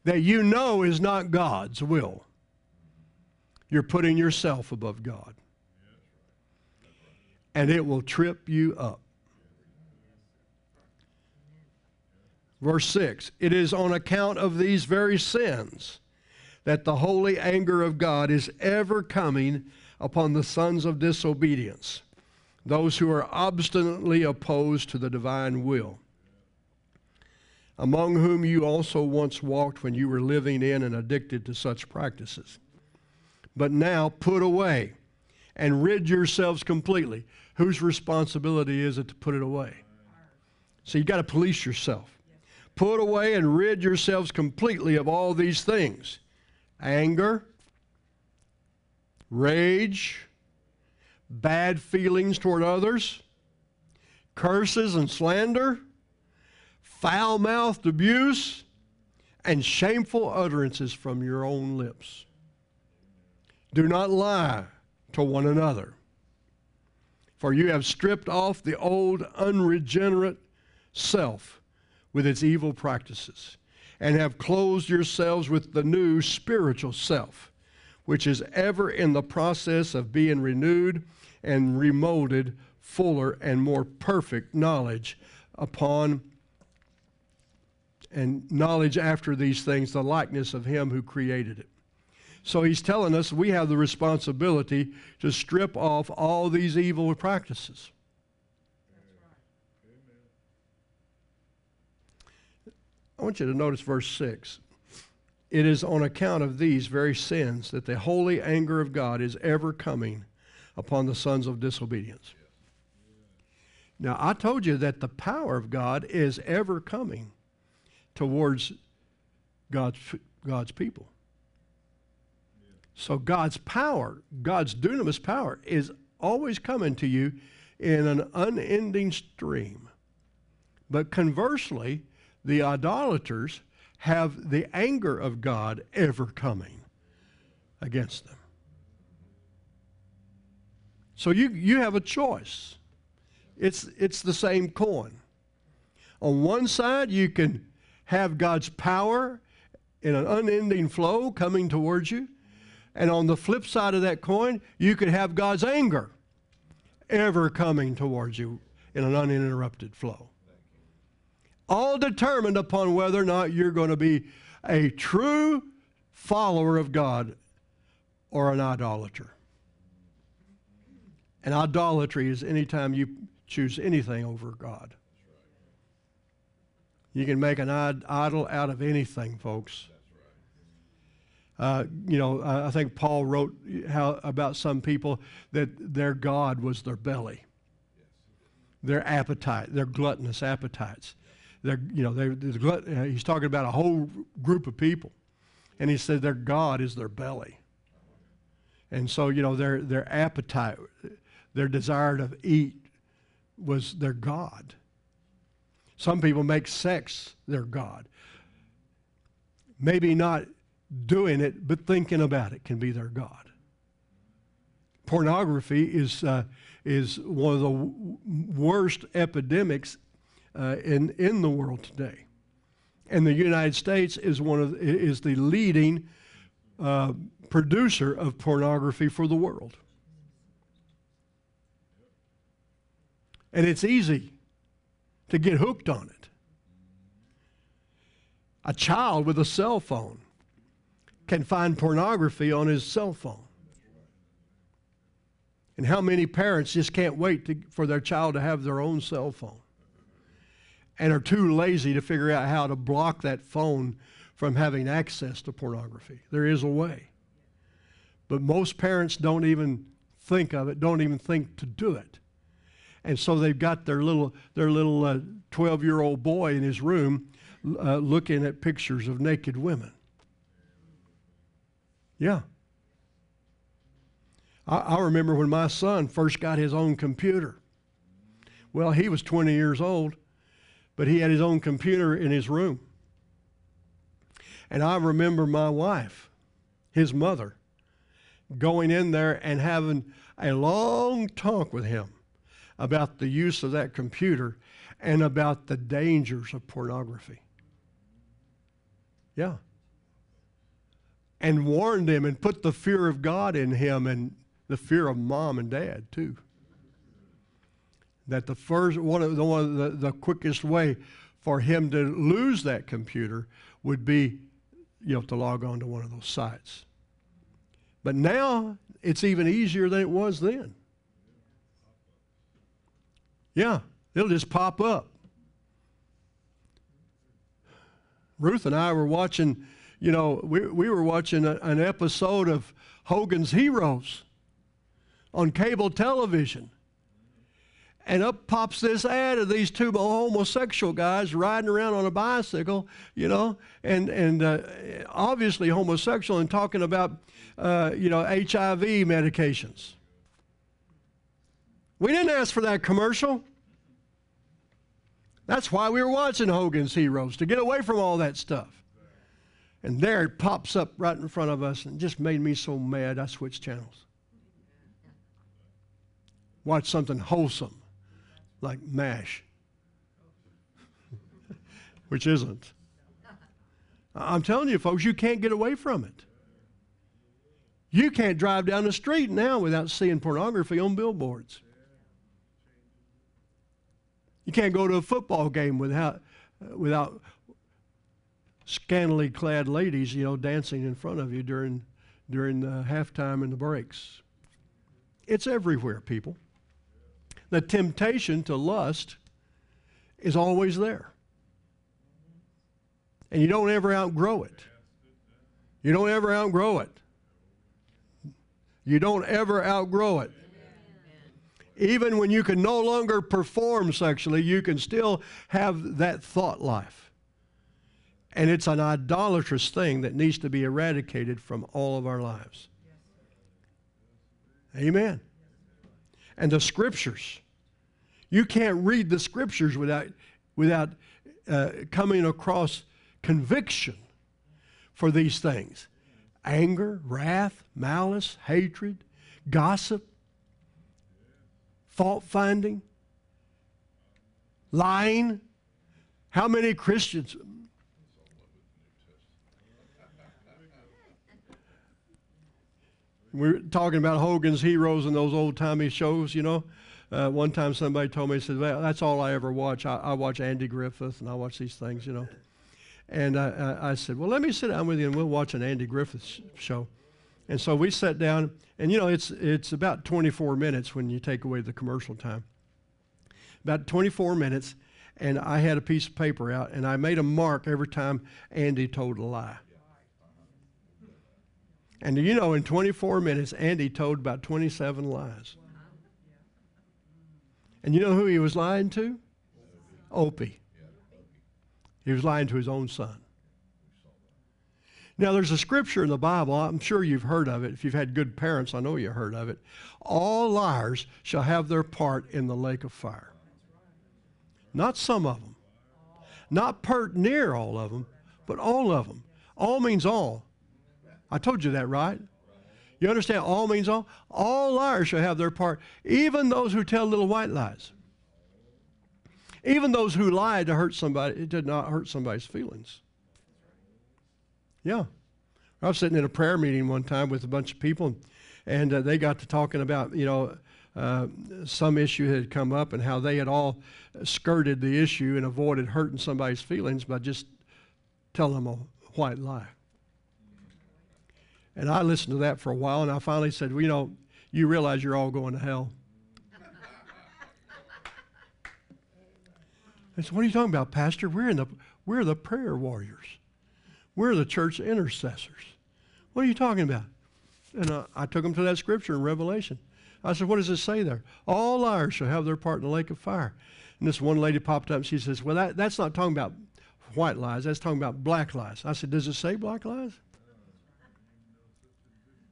that you know is not God's will, you're putting yourself above God. And it will trip you up. Verse 6 It is on account of these very sins that the holy anger of God is ever coming upon the sons of disobedience, those who are obstinately opposed to the divine will, among whom you also once walked when you were living in and addicted to such practices. But now put away and rid yourselves completely. Whose responsibility is it to put it away? So you've got to police yourself. Put away and rid yourselves completely of all these things anger, rage, bad feelings toward others, curses and slander, foul mouthed abuse, and shameful utterances from your own lips. Do not lie to one another, for you have stripped off the old unregenerate self with its evil practices and have clothed yourselves with the new spiritual self, which is ever in the process of being renewed and remolded fuller and more perfect knowledge upon and knowledge after these things, the likeness of him who created it. So he's telling us we have the responsibility to strip off all these evil practices. I want you to notice verse 6. It is on account of these very sins that the holy anger of God is ever coming upon the sons of disobedience. Now, I told you that the power of God is ever coming towards God's, God's people. So, God's power, God's dunamis power, is always coming to you in an unending stream. But conversely, the idolaters have the anger of God ever coming against them. So you, you have a choice. It's, it's the same coin. On one side, you can have God's power in an unending flow coming towards you. And on the flip side of that coin, you could have God's anger ever coming towards you in an uninterrupted flow all determined upon whether or not you're going to be a true follower of God or an idolater. And idolatry is anytime you choose anything over God. You can make an idol out of anything, folks. Uh, you know, I think Paul wrote how, about some people that their God was their belly, their appetite, their gluttonous appetites they're, you know, they're, uh, he's talking about a whole group of people. And he said their God is their belly. And so, you know, their, their appetite, their desire to eat was their God. Some people make sex their God. Maybe not doing it, but thinking about it can be their God. Pornography is, uh, is one of the worst epidemics uh, in, in the world today. And the United States is, one of, is the leading uh, producer of pornography for the world. And it's easy to get hooked on it. A child with a cell phone can find pornography on his cell phone. And how many parents just can't wait to, for their child to have their own cell phone and are too lazy to figure out how to block that phone from having access to pornography? There is a way. But most parents don't even think of it, don't even think to do it. And so they've got their little their little 12 uh, year old boy in his room uh, looking at pictures of naked women. Yeah. I, I remember when my son first got his own computer. Well, he was 20 years old, but he had his own computer in his room. And I remember my wife, his mother, going in there and having a long talk with him about the use of that computer and about the dangers of pornography. Yeah. And warned him and put the fear of God in him and the fear of mom and dad too. That the first one of the one of the, the quickest way for him to lose that computer would be, you know, to log on to one of those sites. But now it's even easier than it was then. Yeah, it'll just pop up. Ruth and I were watching, you know, we, we were watching a, an episode of Hogan's Heroes on cable television. And up pops this ad of these two homosexual guys riding around on a bicycle, you know, and, and uh, obviously homosexual and talking about, uh, you know, HIV medications. We didn't ask for that commercial. That's why we were watching Hogan's Heroes, to get away from all that stuff. And there it pops up right in front of us and just made me so mad I switched channels. Watch something wholesome like MASH, which isn't. I'm telling you, folks, you can't get away from it. You can't drive down the street now without seeing pornography on billboards. You can't go to a football game without, uh, without scantily clad ladies, you know, dancing in front of you during, during the halftime and the breaks. It's everywhere, people. The temptation to lust is always there. And you don't ever outgrow it. You don't ever outgrow it. You don't ever outgrow it even when you can no longer perform sexually, you can still have that thought life. And it's an idolatrous thing that needs to be eradicated from all of our lives. Amen. And the scriptures. You can't read the scriptures without, without uh, coming across conviction for these things anger, wrath, malice, hatred, gossip, fault finding, lying. How many Christians? We're talking about Hogan's Heroes and those old timey shows, you know. Uh, one time somebody told me, he said, well, that's all I ever watch. I, I, watch Andy Griffith and I watch these things, you know. And I, I, said, well, let me sit down with you and we'll watch an Andy Griffith show. And so we sat down, and you know, it's, it's about 24 minutes when you take away the commercial time. About 24 minutes, and I had a piece of paper out, and I made a mark every time Andy told a lie. And you know, in 24 minutes, Andy told about 27 lies. And you know who he was lying to? Opie. He was lying to his own son. Now, there's a scripture in the Bible, I'm sure you've heard of it. If you've had good parents, I know you heard of it. All liars shall have their part in the lake of fire. Not some of them, not pert near all of them, but all of them. All means all. I told you that, right? You understand? All means all. All liars shall have their part, even those who tell little white lies. Even those who lie to hurt somebody, it did not hurt somebody's feelings. Yeah. I was sitting in a prayer meeting one time with a bunch of people, and uh, they got to talking about, you know, uh, some issue had come up and how they had all skirted the issue and avoided hurting somebody's feelings by just telling them a white lie. And I listened to that for a while, and I finally said, well, you know, you realize you're all going to hell. I said, what are you talking about, Pastor? We're, in the, we're the prayer warriors. We're the church intercessors. What are you talking about? And uh, I took them to that scripture in Revelation. I said, What does it say there? All liars shall have their part in the lake of fire. And this one lady popped up and she says, Well, that, that's not talking about white lies, that's talking about black lies. I said, Does it say black lies?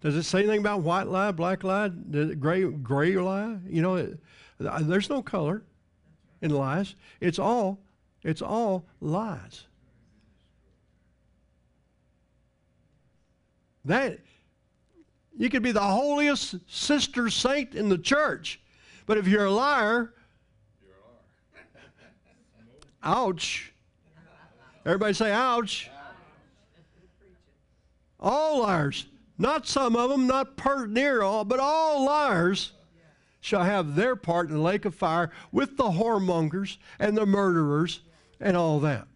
Does it say anything about white lie, black lie, gray, gray lie? You know, it, there's no color in lies. It's all, it's all lies. That you could be the holiest sister saint in the church, but if you're a liar, you're a liar. ouch. Everybody say ouch. All liars, not some of them, not per near all, but all liars shall have their part in the lake of fire with the whoremongers and the murderers and all that.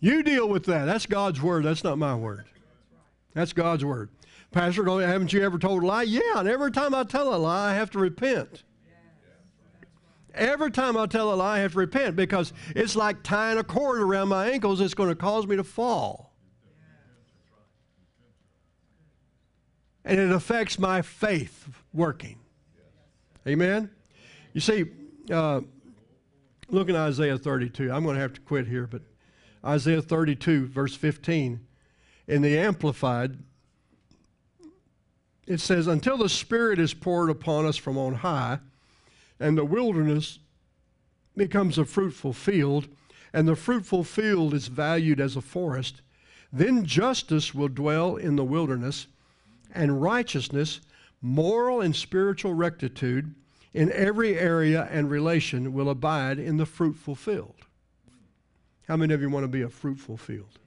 You deal with that. That's God's word. That's not my word. That's God's word. Pastor, haven't you ever told a lie? Yeah, and every time I tell a lie, I have to repent. Every time I tell a lie, I have to repent because it's like tying a cord around my ankles. It's going to cause me to fall. And it affects my faith working. Amen? You see, uh, look at Isaiah 32. I'm going to have to quit here, but Isaiah 32, verse 15. In the Amplified, it says, Until the Spirit is poured upon us from on high, and the wilderness becomes a fruitful field, and the fruitful field is valued as a forest, then justice will dwell in the wilderness, and righteousness, moral and spiritual rectitude in every area and relation will abide in the fruitful field. How many of you want to be a fruitful field?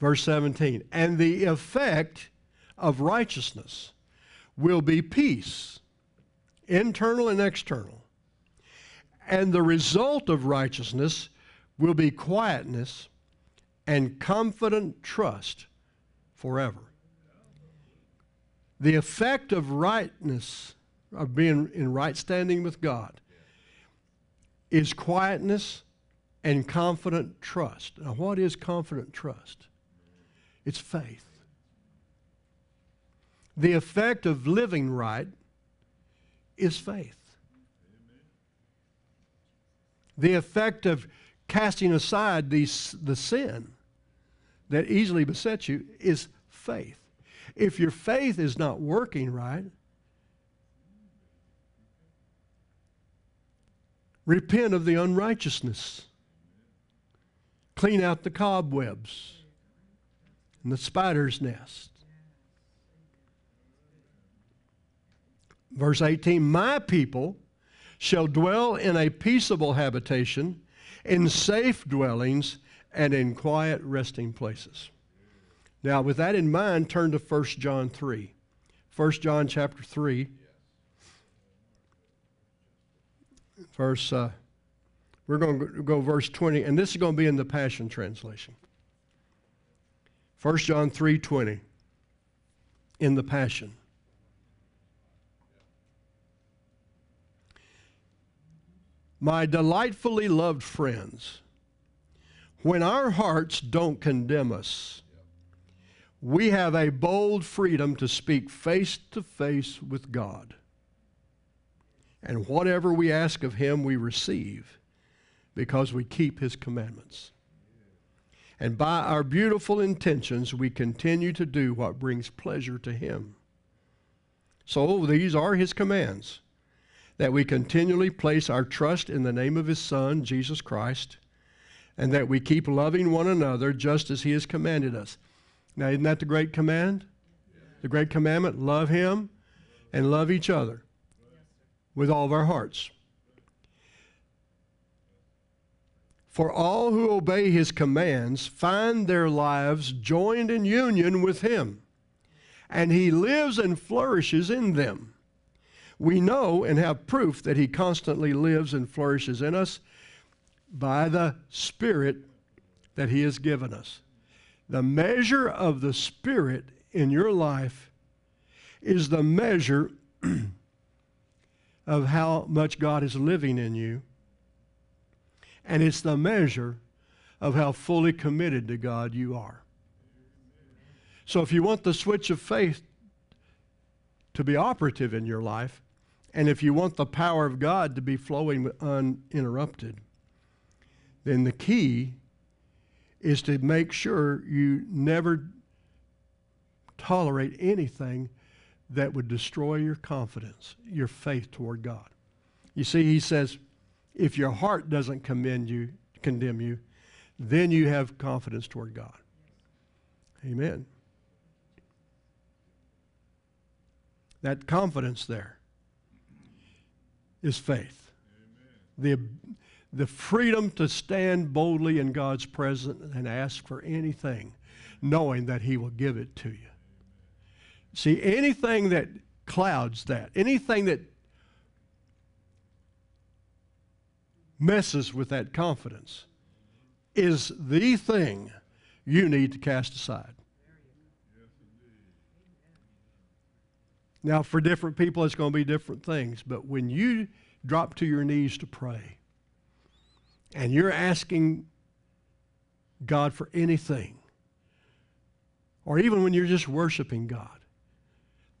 Verse 17, and the effect of righteousness will be peace, internal and external. And the result of righteousness will be quietness and confident trust forever. The effect of rightness, of being in right standing with God, is quietness and confident trust. Now, what is confident trust? It's faith. The effect of living right is faith. The effect of casting aside these, the sin that easily besets you is faith. If your faith is not working right, Repent of the unrighteousness. Clean out the cobwebs and the spider's nest. Verse 18 My people shall dwell in a peaceable habitation, in safe dwellings, and in quiet resting places. Now, with that in mind, turn to 1 John 3. 1 John chapter 3. verse, uh, we're going to go verse 20, and this is going to be in the Passion Translation. 1 John 3.20 in the Passion. My delightfully loved friends, when our hearts don't condemn us, we have a bold freedom to speak face to face with God and whatever we ask of him, we receive because we keep his commandments. And by our beautiful intentions, we continue to do what brings pleasure to him. So these are his commands that we continually place our trust in the name of his Son, Jesus Christ, and that we keep loving one another just as he has commanded us. Now, isn't that the great command? The great commandment love him and love each other with all of our hearts. For all who obey his commands find their lives joined in union with him, and he lives and flourishes in them. We know and have proof that he constantly lives and flourishes in us by the Spirit that he has given us. The measure of the Spirit in your life is the measure of how much God is living in you and it's the measure of how fully committed to God you are. So if you want the switch of faith to be operative in your life, and if you want the power of God to be flowing uninterrupted, then the key is to make sure you never tolerate anything that would destroy your confidence, your faith toward God. You see, he says, if your heart doesn't commend you, condemn you, then you have confidence toward God. Amen. That confidence there is faith. The, the freedom to stand boldly in God's presence and ask for anything, knowing that He will give it to you. See, anything that clouds that, anything that messes with that confidence is the thing you need to cast aside. Now, for different people, it's going to be different things, but when you drop to your knees to pray and you're asking God for anything, or even when you're just worshiping God,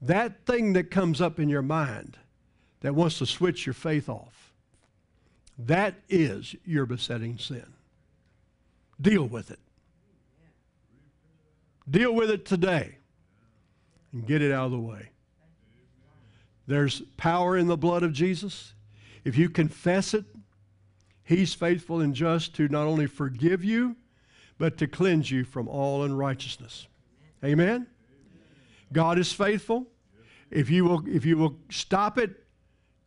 that thing that comes up in your mind that wants to switch your faith off, that is your besetting sin. Deal with it. Deal with it today and get it out of the way. There's power in the blood of Jesus. If you confess it, He's faithful and just to not only forgive you, but to cleanse you from all unrighteousness. Amen? God is faithful. If you will, if you will stop it,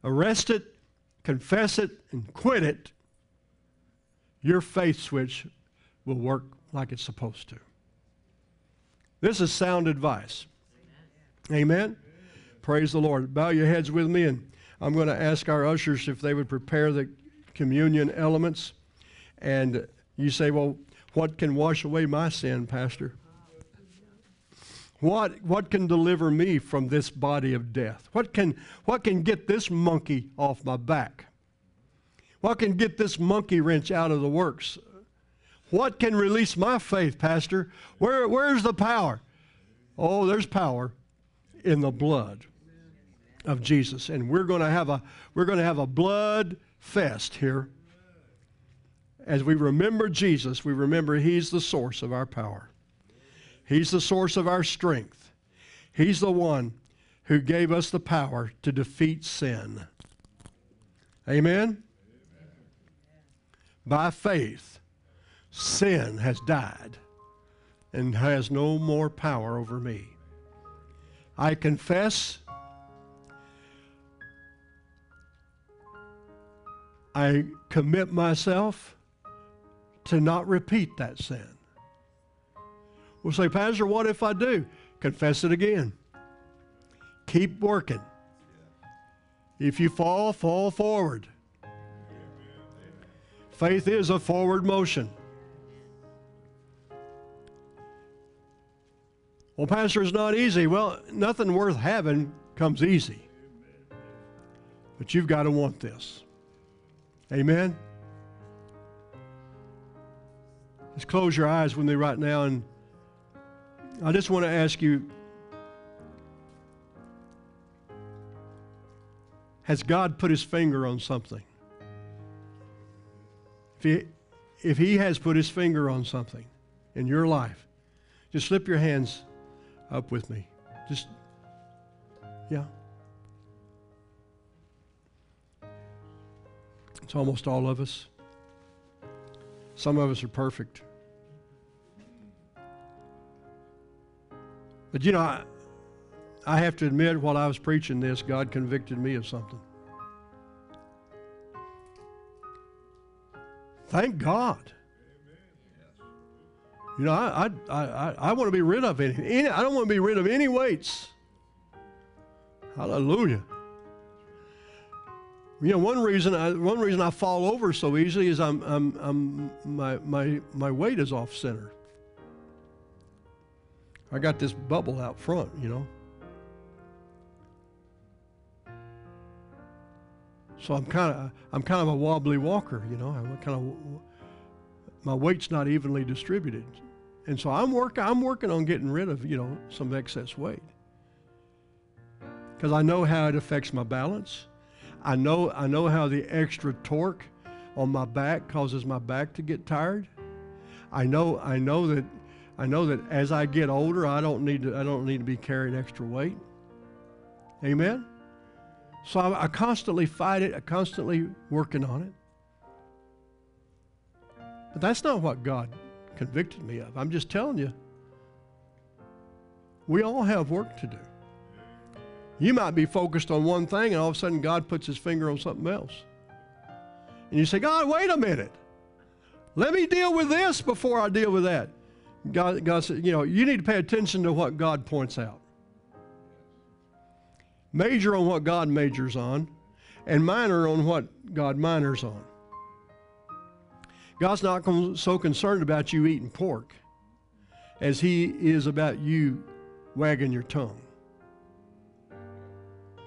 arrest it, confess it, and quit it, your faith switch will work like it's supposed to. This is sound advice. Amen. Amen. Praise the Lord. Bow your heads with me, and I'm going to ask our ushers if they would prepare the communion elements. And you say, well, what can wash away my sin, Pastor? What, what can deliver me from this body of death? What can, what can get this monkey off my back? What can get this monkey wrench out of the works? What can release my faith, Pastor? Where, where's the power? Oh, there's power in the blood of Jesus. And we're going to have a, we're going to have a blood fest here. As we remember Jesus, we remember He's the source of our power. He's the source of our strength. He's the one who gave us the power to defeat sin. Amen? By faith, sin has died and has no more power over me. I confess. I commit myself to not repeat that sin. We'll say, Pastor, what if I do? Confess it again. Keep working. If you fall, fall forward. Faith is a forward motion. Well, Pastor, it's not easy. Well, nothing worth having comes easy. But you've got to want this. Amen? Just close your eyes with me right now and I just want to ask you Has God put his finger on something? If he, if he has put his finger on something in your life, just slip your hands up with me. Just, yeah. It's almost all of us. Some of us are perfect. But you know, I, I have to admit, while I was preaching this, God convicted me of something. Thank God. You know, I, I, I, I want to be rid of any, any, I don't want to be rid of any weights. Hallelujah. You know, one reason I, one reason I fall over so easily is I'm, I'm, I'm my, my, my weight is off center. I got this bubble out front, you know. So I'm kind of I'm kind of a wobbly walker, you know. I'm kind of my weight's not evenly distributed, and so I'm working I'm working on getting rid of you know some excess weight because I know how it affects my balance. I know I know how the extra torque on my back causes my back to get tired. I know I know that I know that as I get older, I don't need to I don't need to be carrying extra weight. Amen. So I, I constantly fight it. I constantly working on it. But that's not what God convicted me of. I'm just telling you. We all have work to do. You might be focused on one thing, and all of a sudden God puts his finger on something else. And you say, God, wait a minute. Let me deal with this before I deal with that. God, God said, you know, you need to pay attention to what God points out. Major on what God majors on, and minor on what God minors on. God's not so concerned about you eating pork as He is about you wagging your tongue.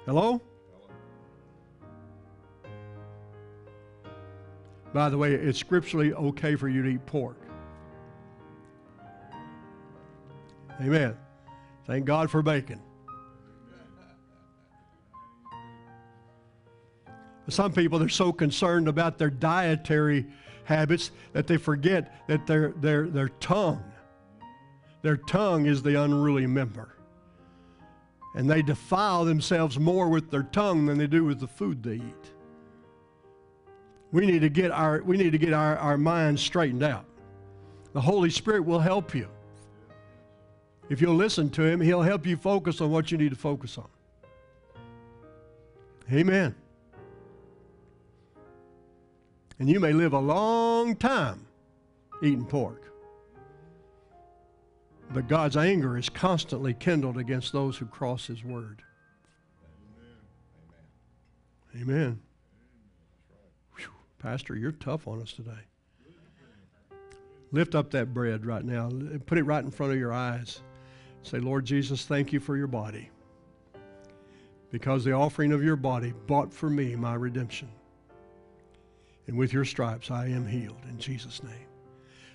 Hello? By the way, it's scripturally okay for you to eat pork. Amen. Thank God for bacon. Some people, they're so concerned about their dietary habits that they forget that their, their, their tongue, their tongue is the unruly member. And they defile themselves more with their tongue than they do with the food they eat. We need to get our, we need to get our, our minds straightened out. The Holy Spirit will help you. If you'll listen to Him, He'll help you focus on what you need to focus on. Amen. And you may live a long time eating pork. But God's anger is constantly kindled against those who cross His word. Amen. Amen. Whew. Pastor, you're tough on us today. Lift up that bread right now. Put it right in front of your eyes. Say, Lord Jesus, thank you for your body. Because the offering of your body bought for me my redemption. And with your stripes I am healed in Jesus' name.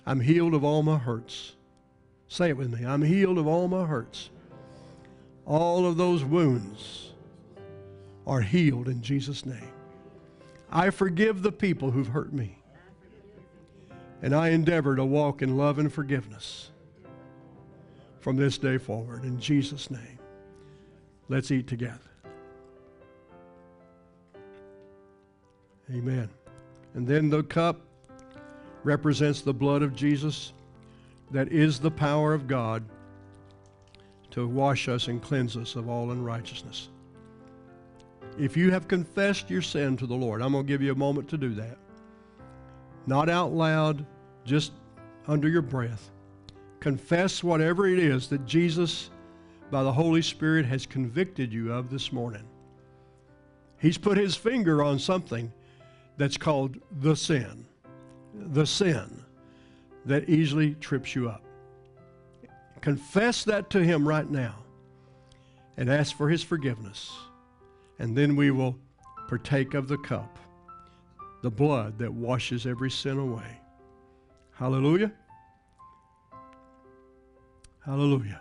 I'm healed of all my hurts. Say it with me. I'm healed of all my hurts. All of those wounds are healed in Jesus' name. I forgive the people who've hurt me. And I endeavor to walk in love and forgiveness from this day forward. In Jesus' name, let's eat together. Amen. And then the cup represents the blood of Jesus that is the power of God to wash us and cleanse us of all unrighteousness. If you have confessed your sin to the Lord, I'm going to give you a moment to do that. Not out loud, just under your breath. Confess whatever it is that Jesus, by the Holy Spirit, has convicted you of this morning. He's put his finger on something that's called the sin. The sin that easily trips you up. Confess that to him right now and ask for his forgiveness. And then we will partake of the cup, the blood that washes every sin away. Hallelujah. Hallelujah.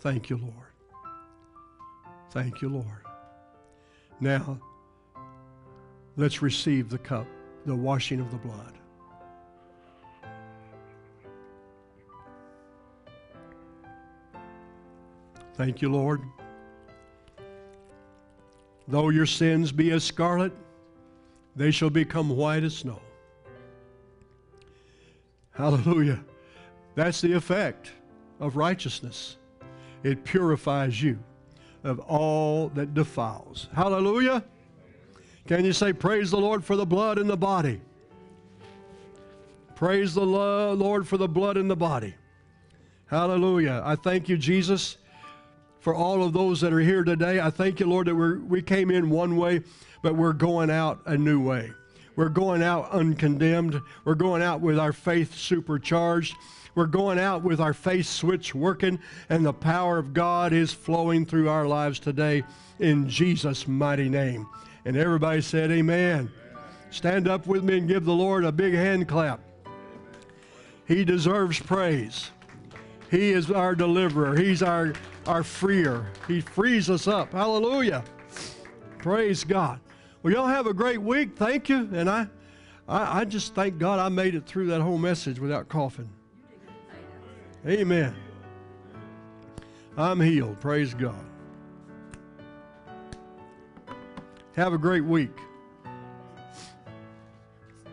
Thank you, Lord. Thank you, Lord. Now, let's receive the cup the washing of the blood. Thank you, Lord. Though your sins be as scarlet, they shall become white as snow. Hallelujah. That's the effect of righteousness. It purifies you of all that defiles. Hallelujah. Can you say, Praise the Lord for the blood in the body? Praise the Lord for the blood in the body. Hallelujah. I thank you, Jesus, for all of those that are here today. I thank you, Lord, that we we came in one way, but we're going out a new way. We're going out uncondemned. We're going out with our faith supercharged. We're going out with our faith switch working, and the power of God is flowing through our lives today in Jesus' mighty name. And everybody said, Amen. Stand up with me and give the Lord a big hand clap. He deserves praise. He is our deliverer. He's our, our freer. He frees us up. Hallelujah. Praise God. Well, y'all have a great week. Thank you. And I, I, I just thank God I made it through that whole message without coughing. Amen. I'm healed. Praise God. Have a great week.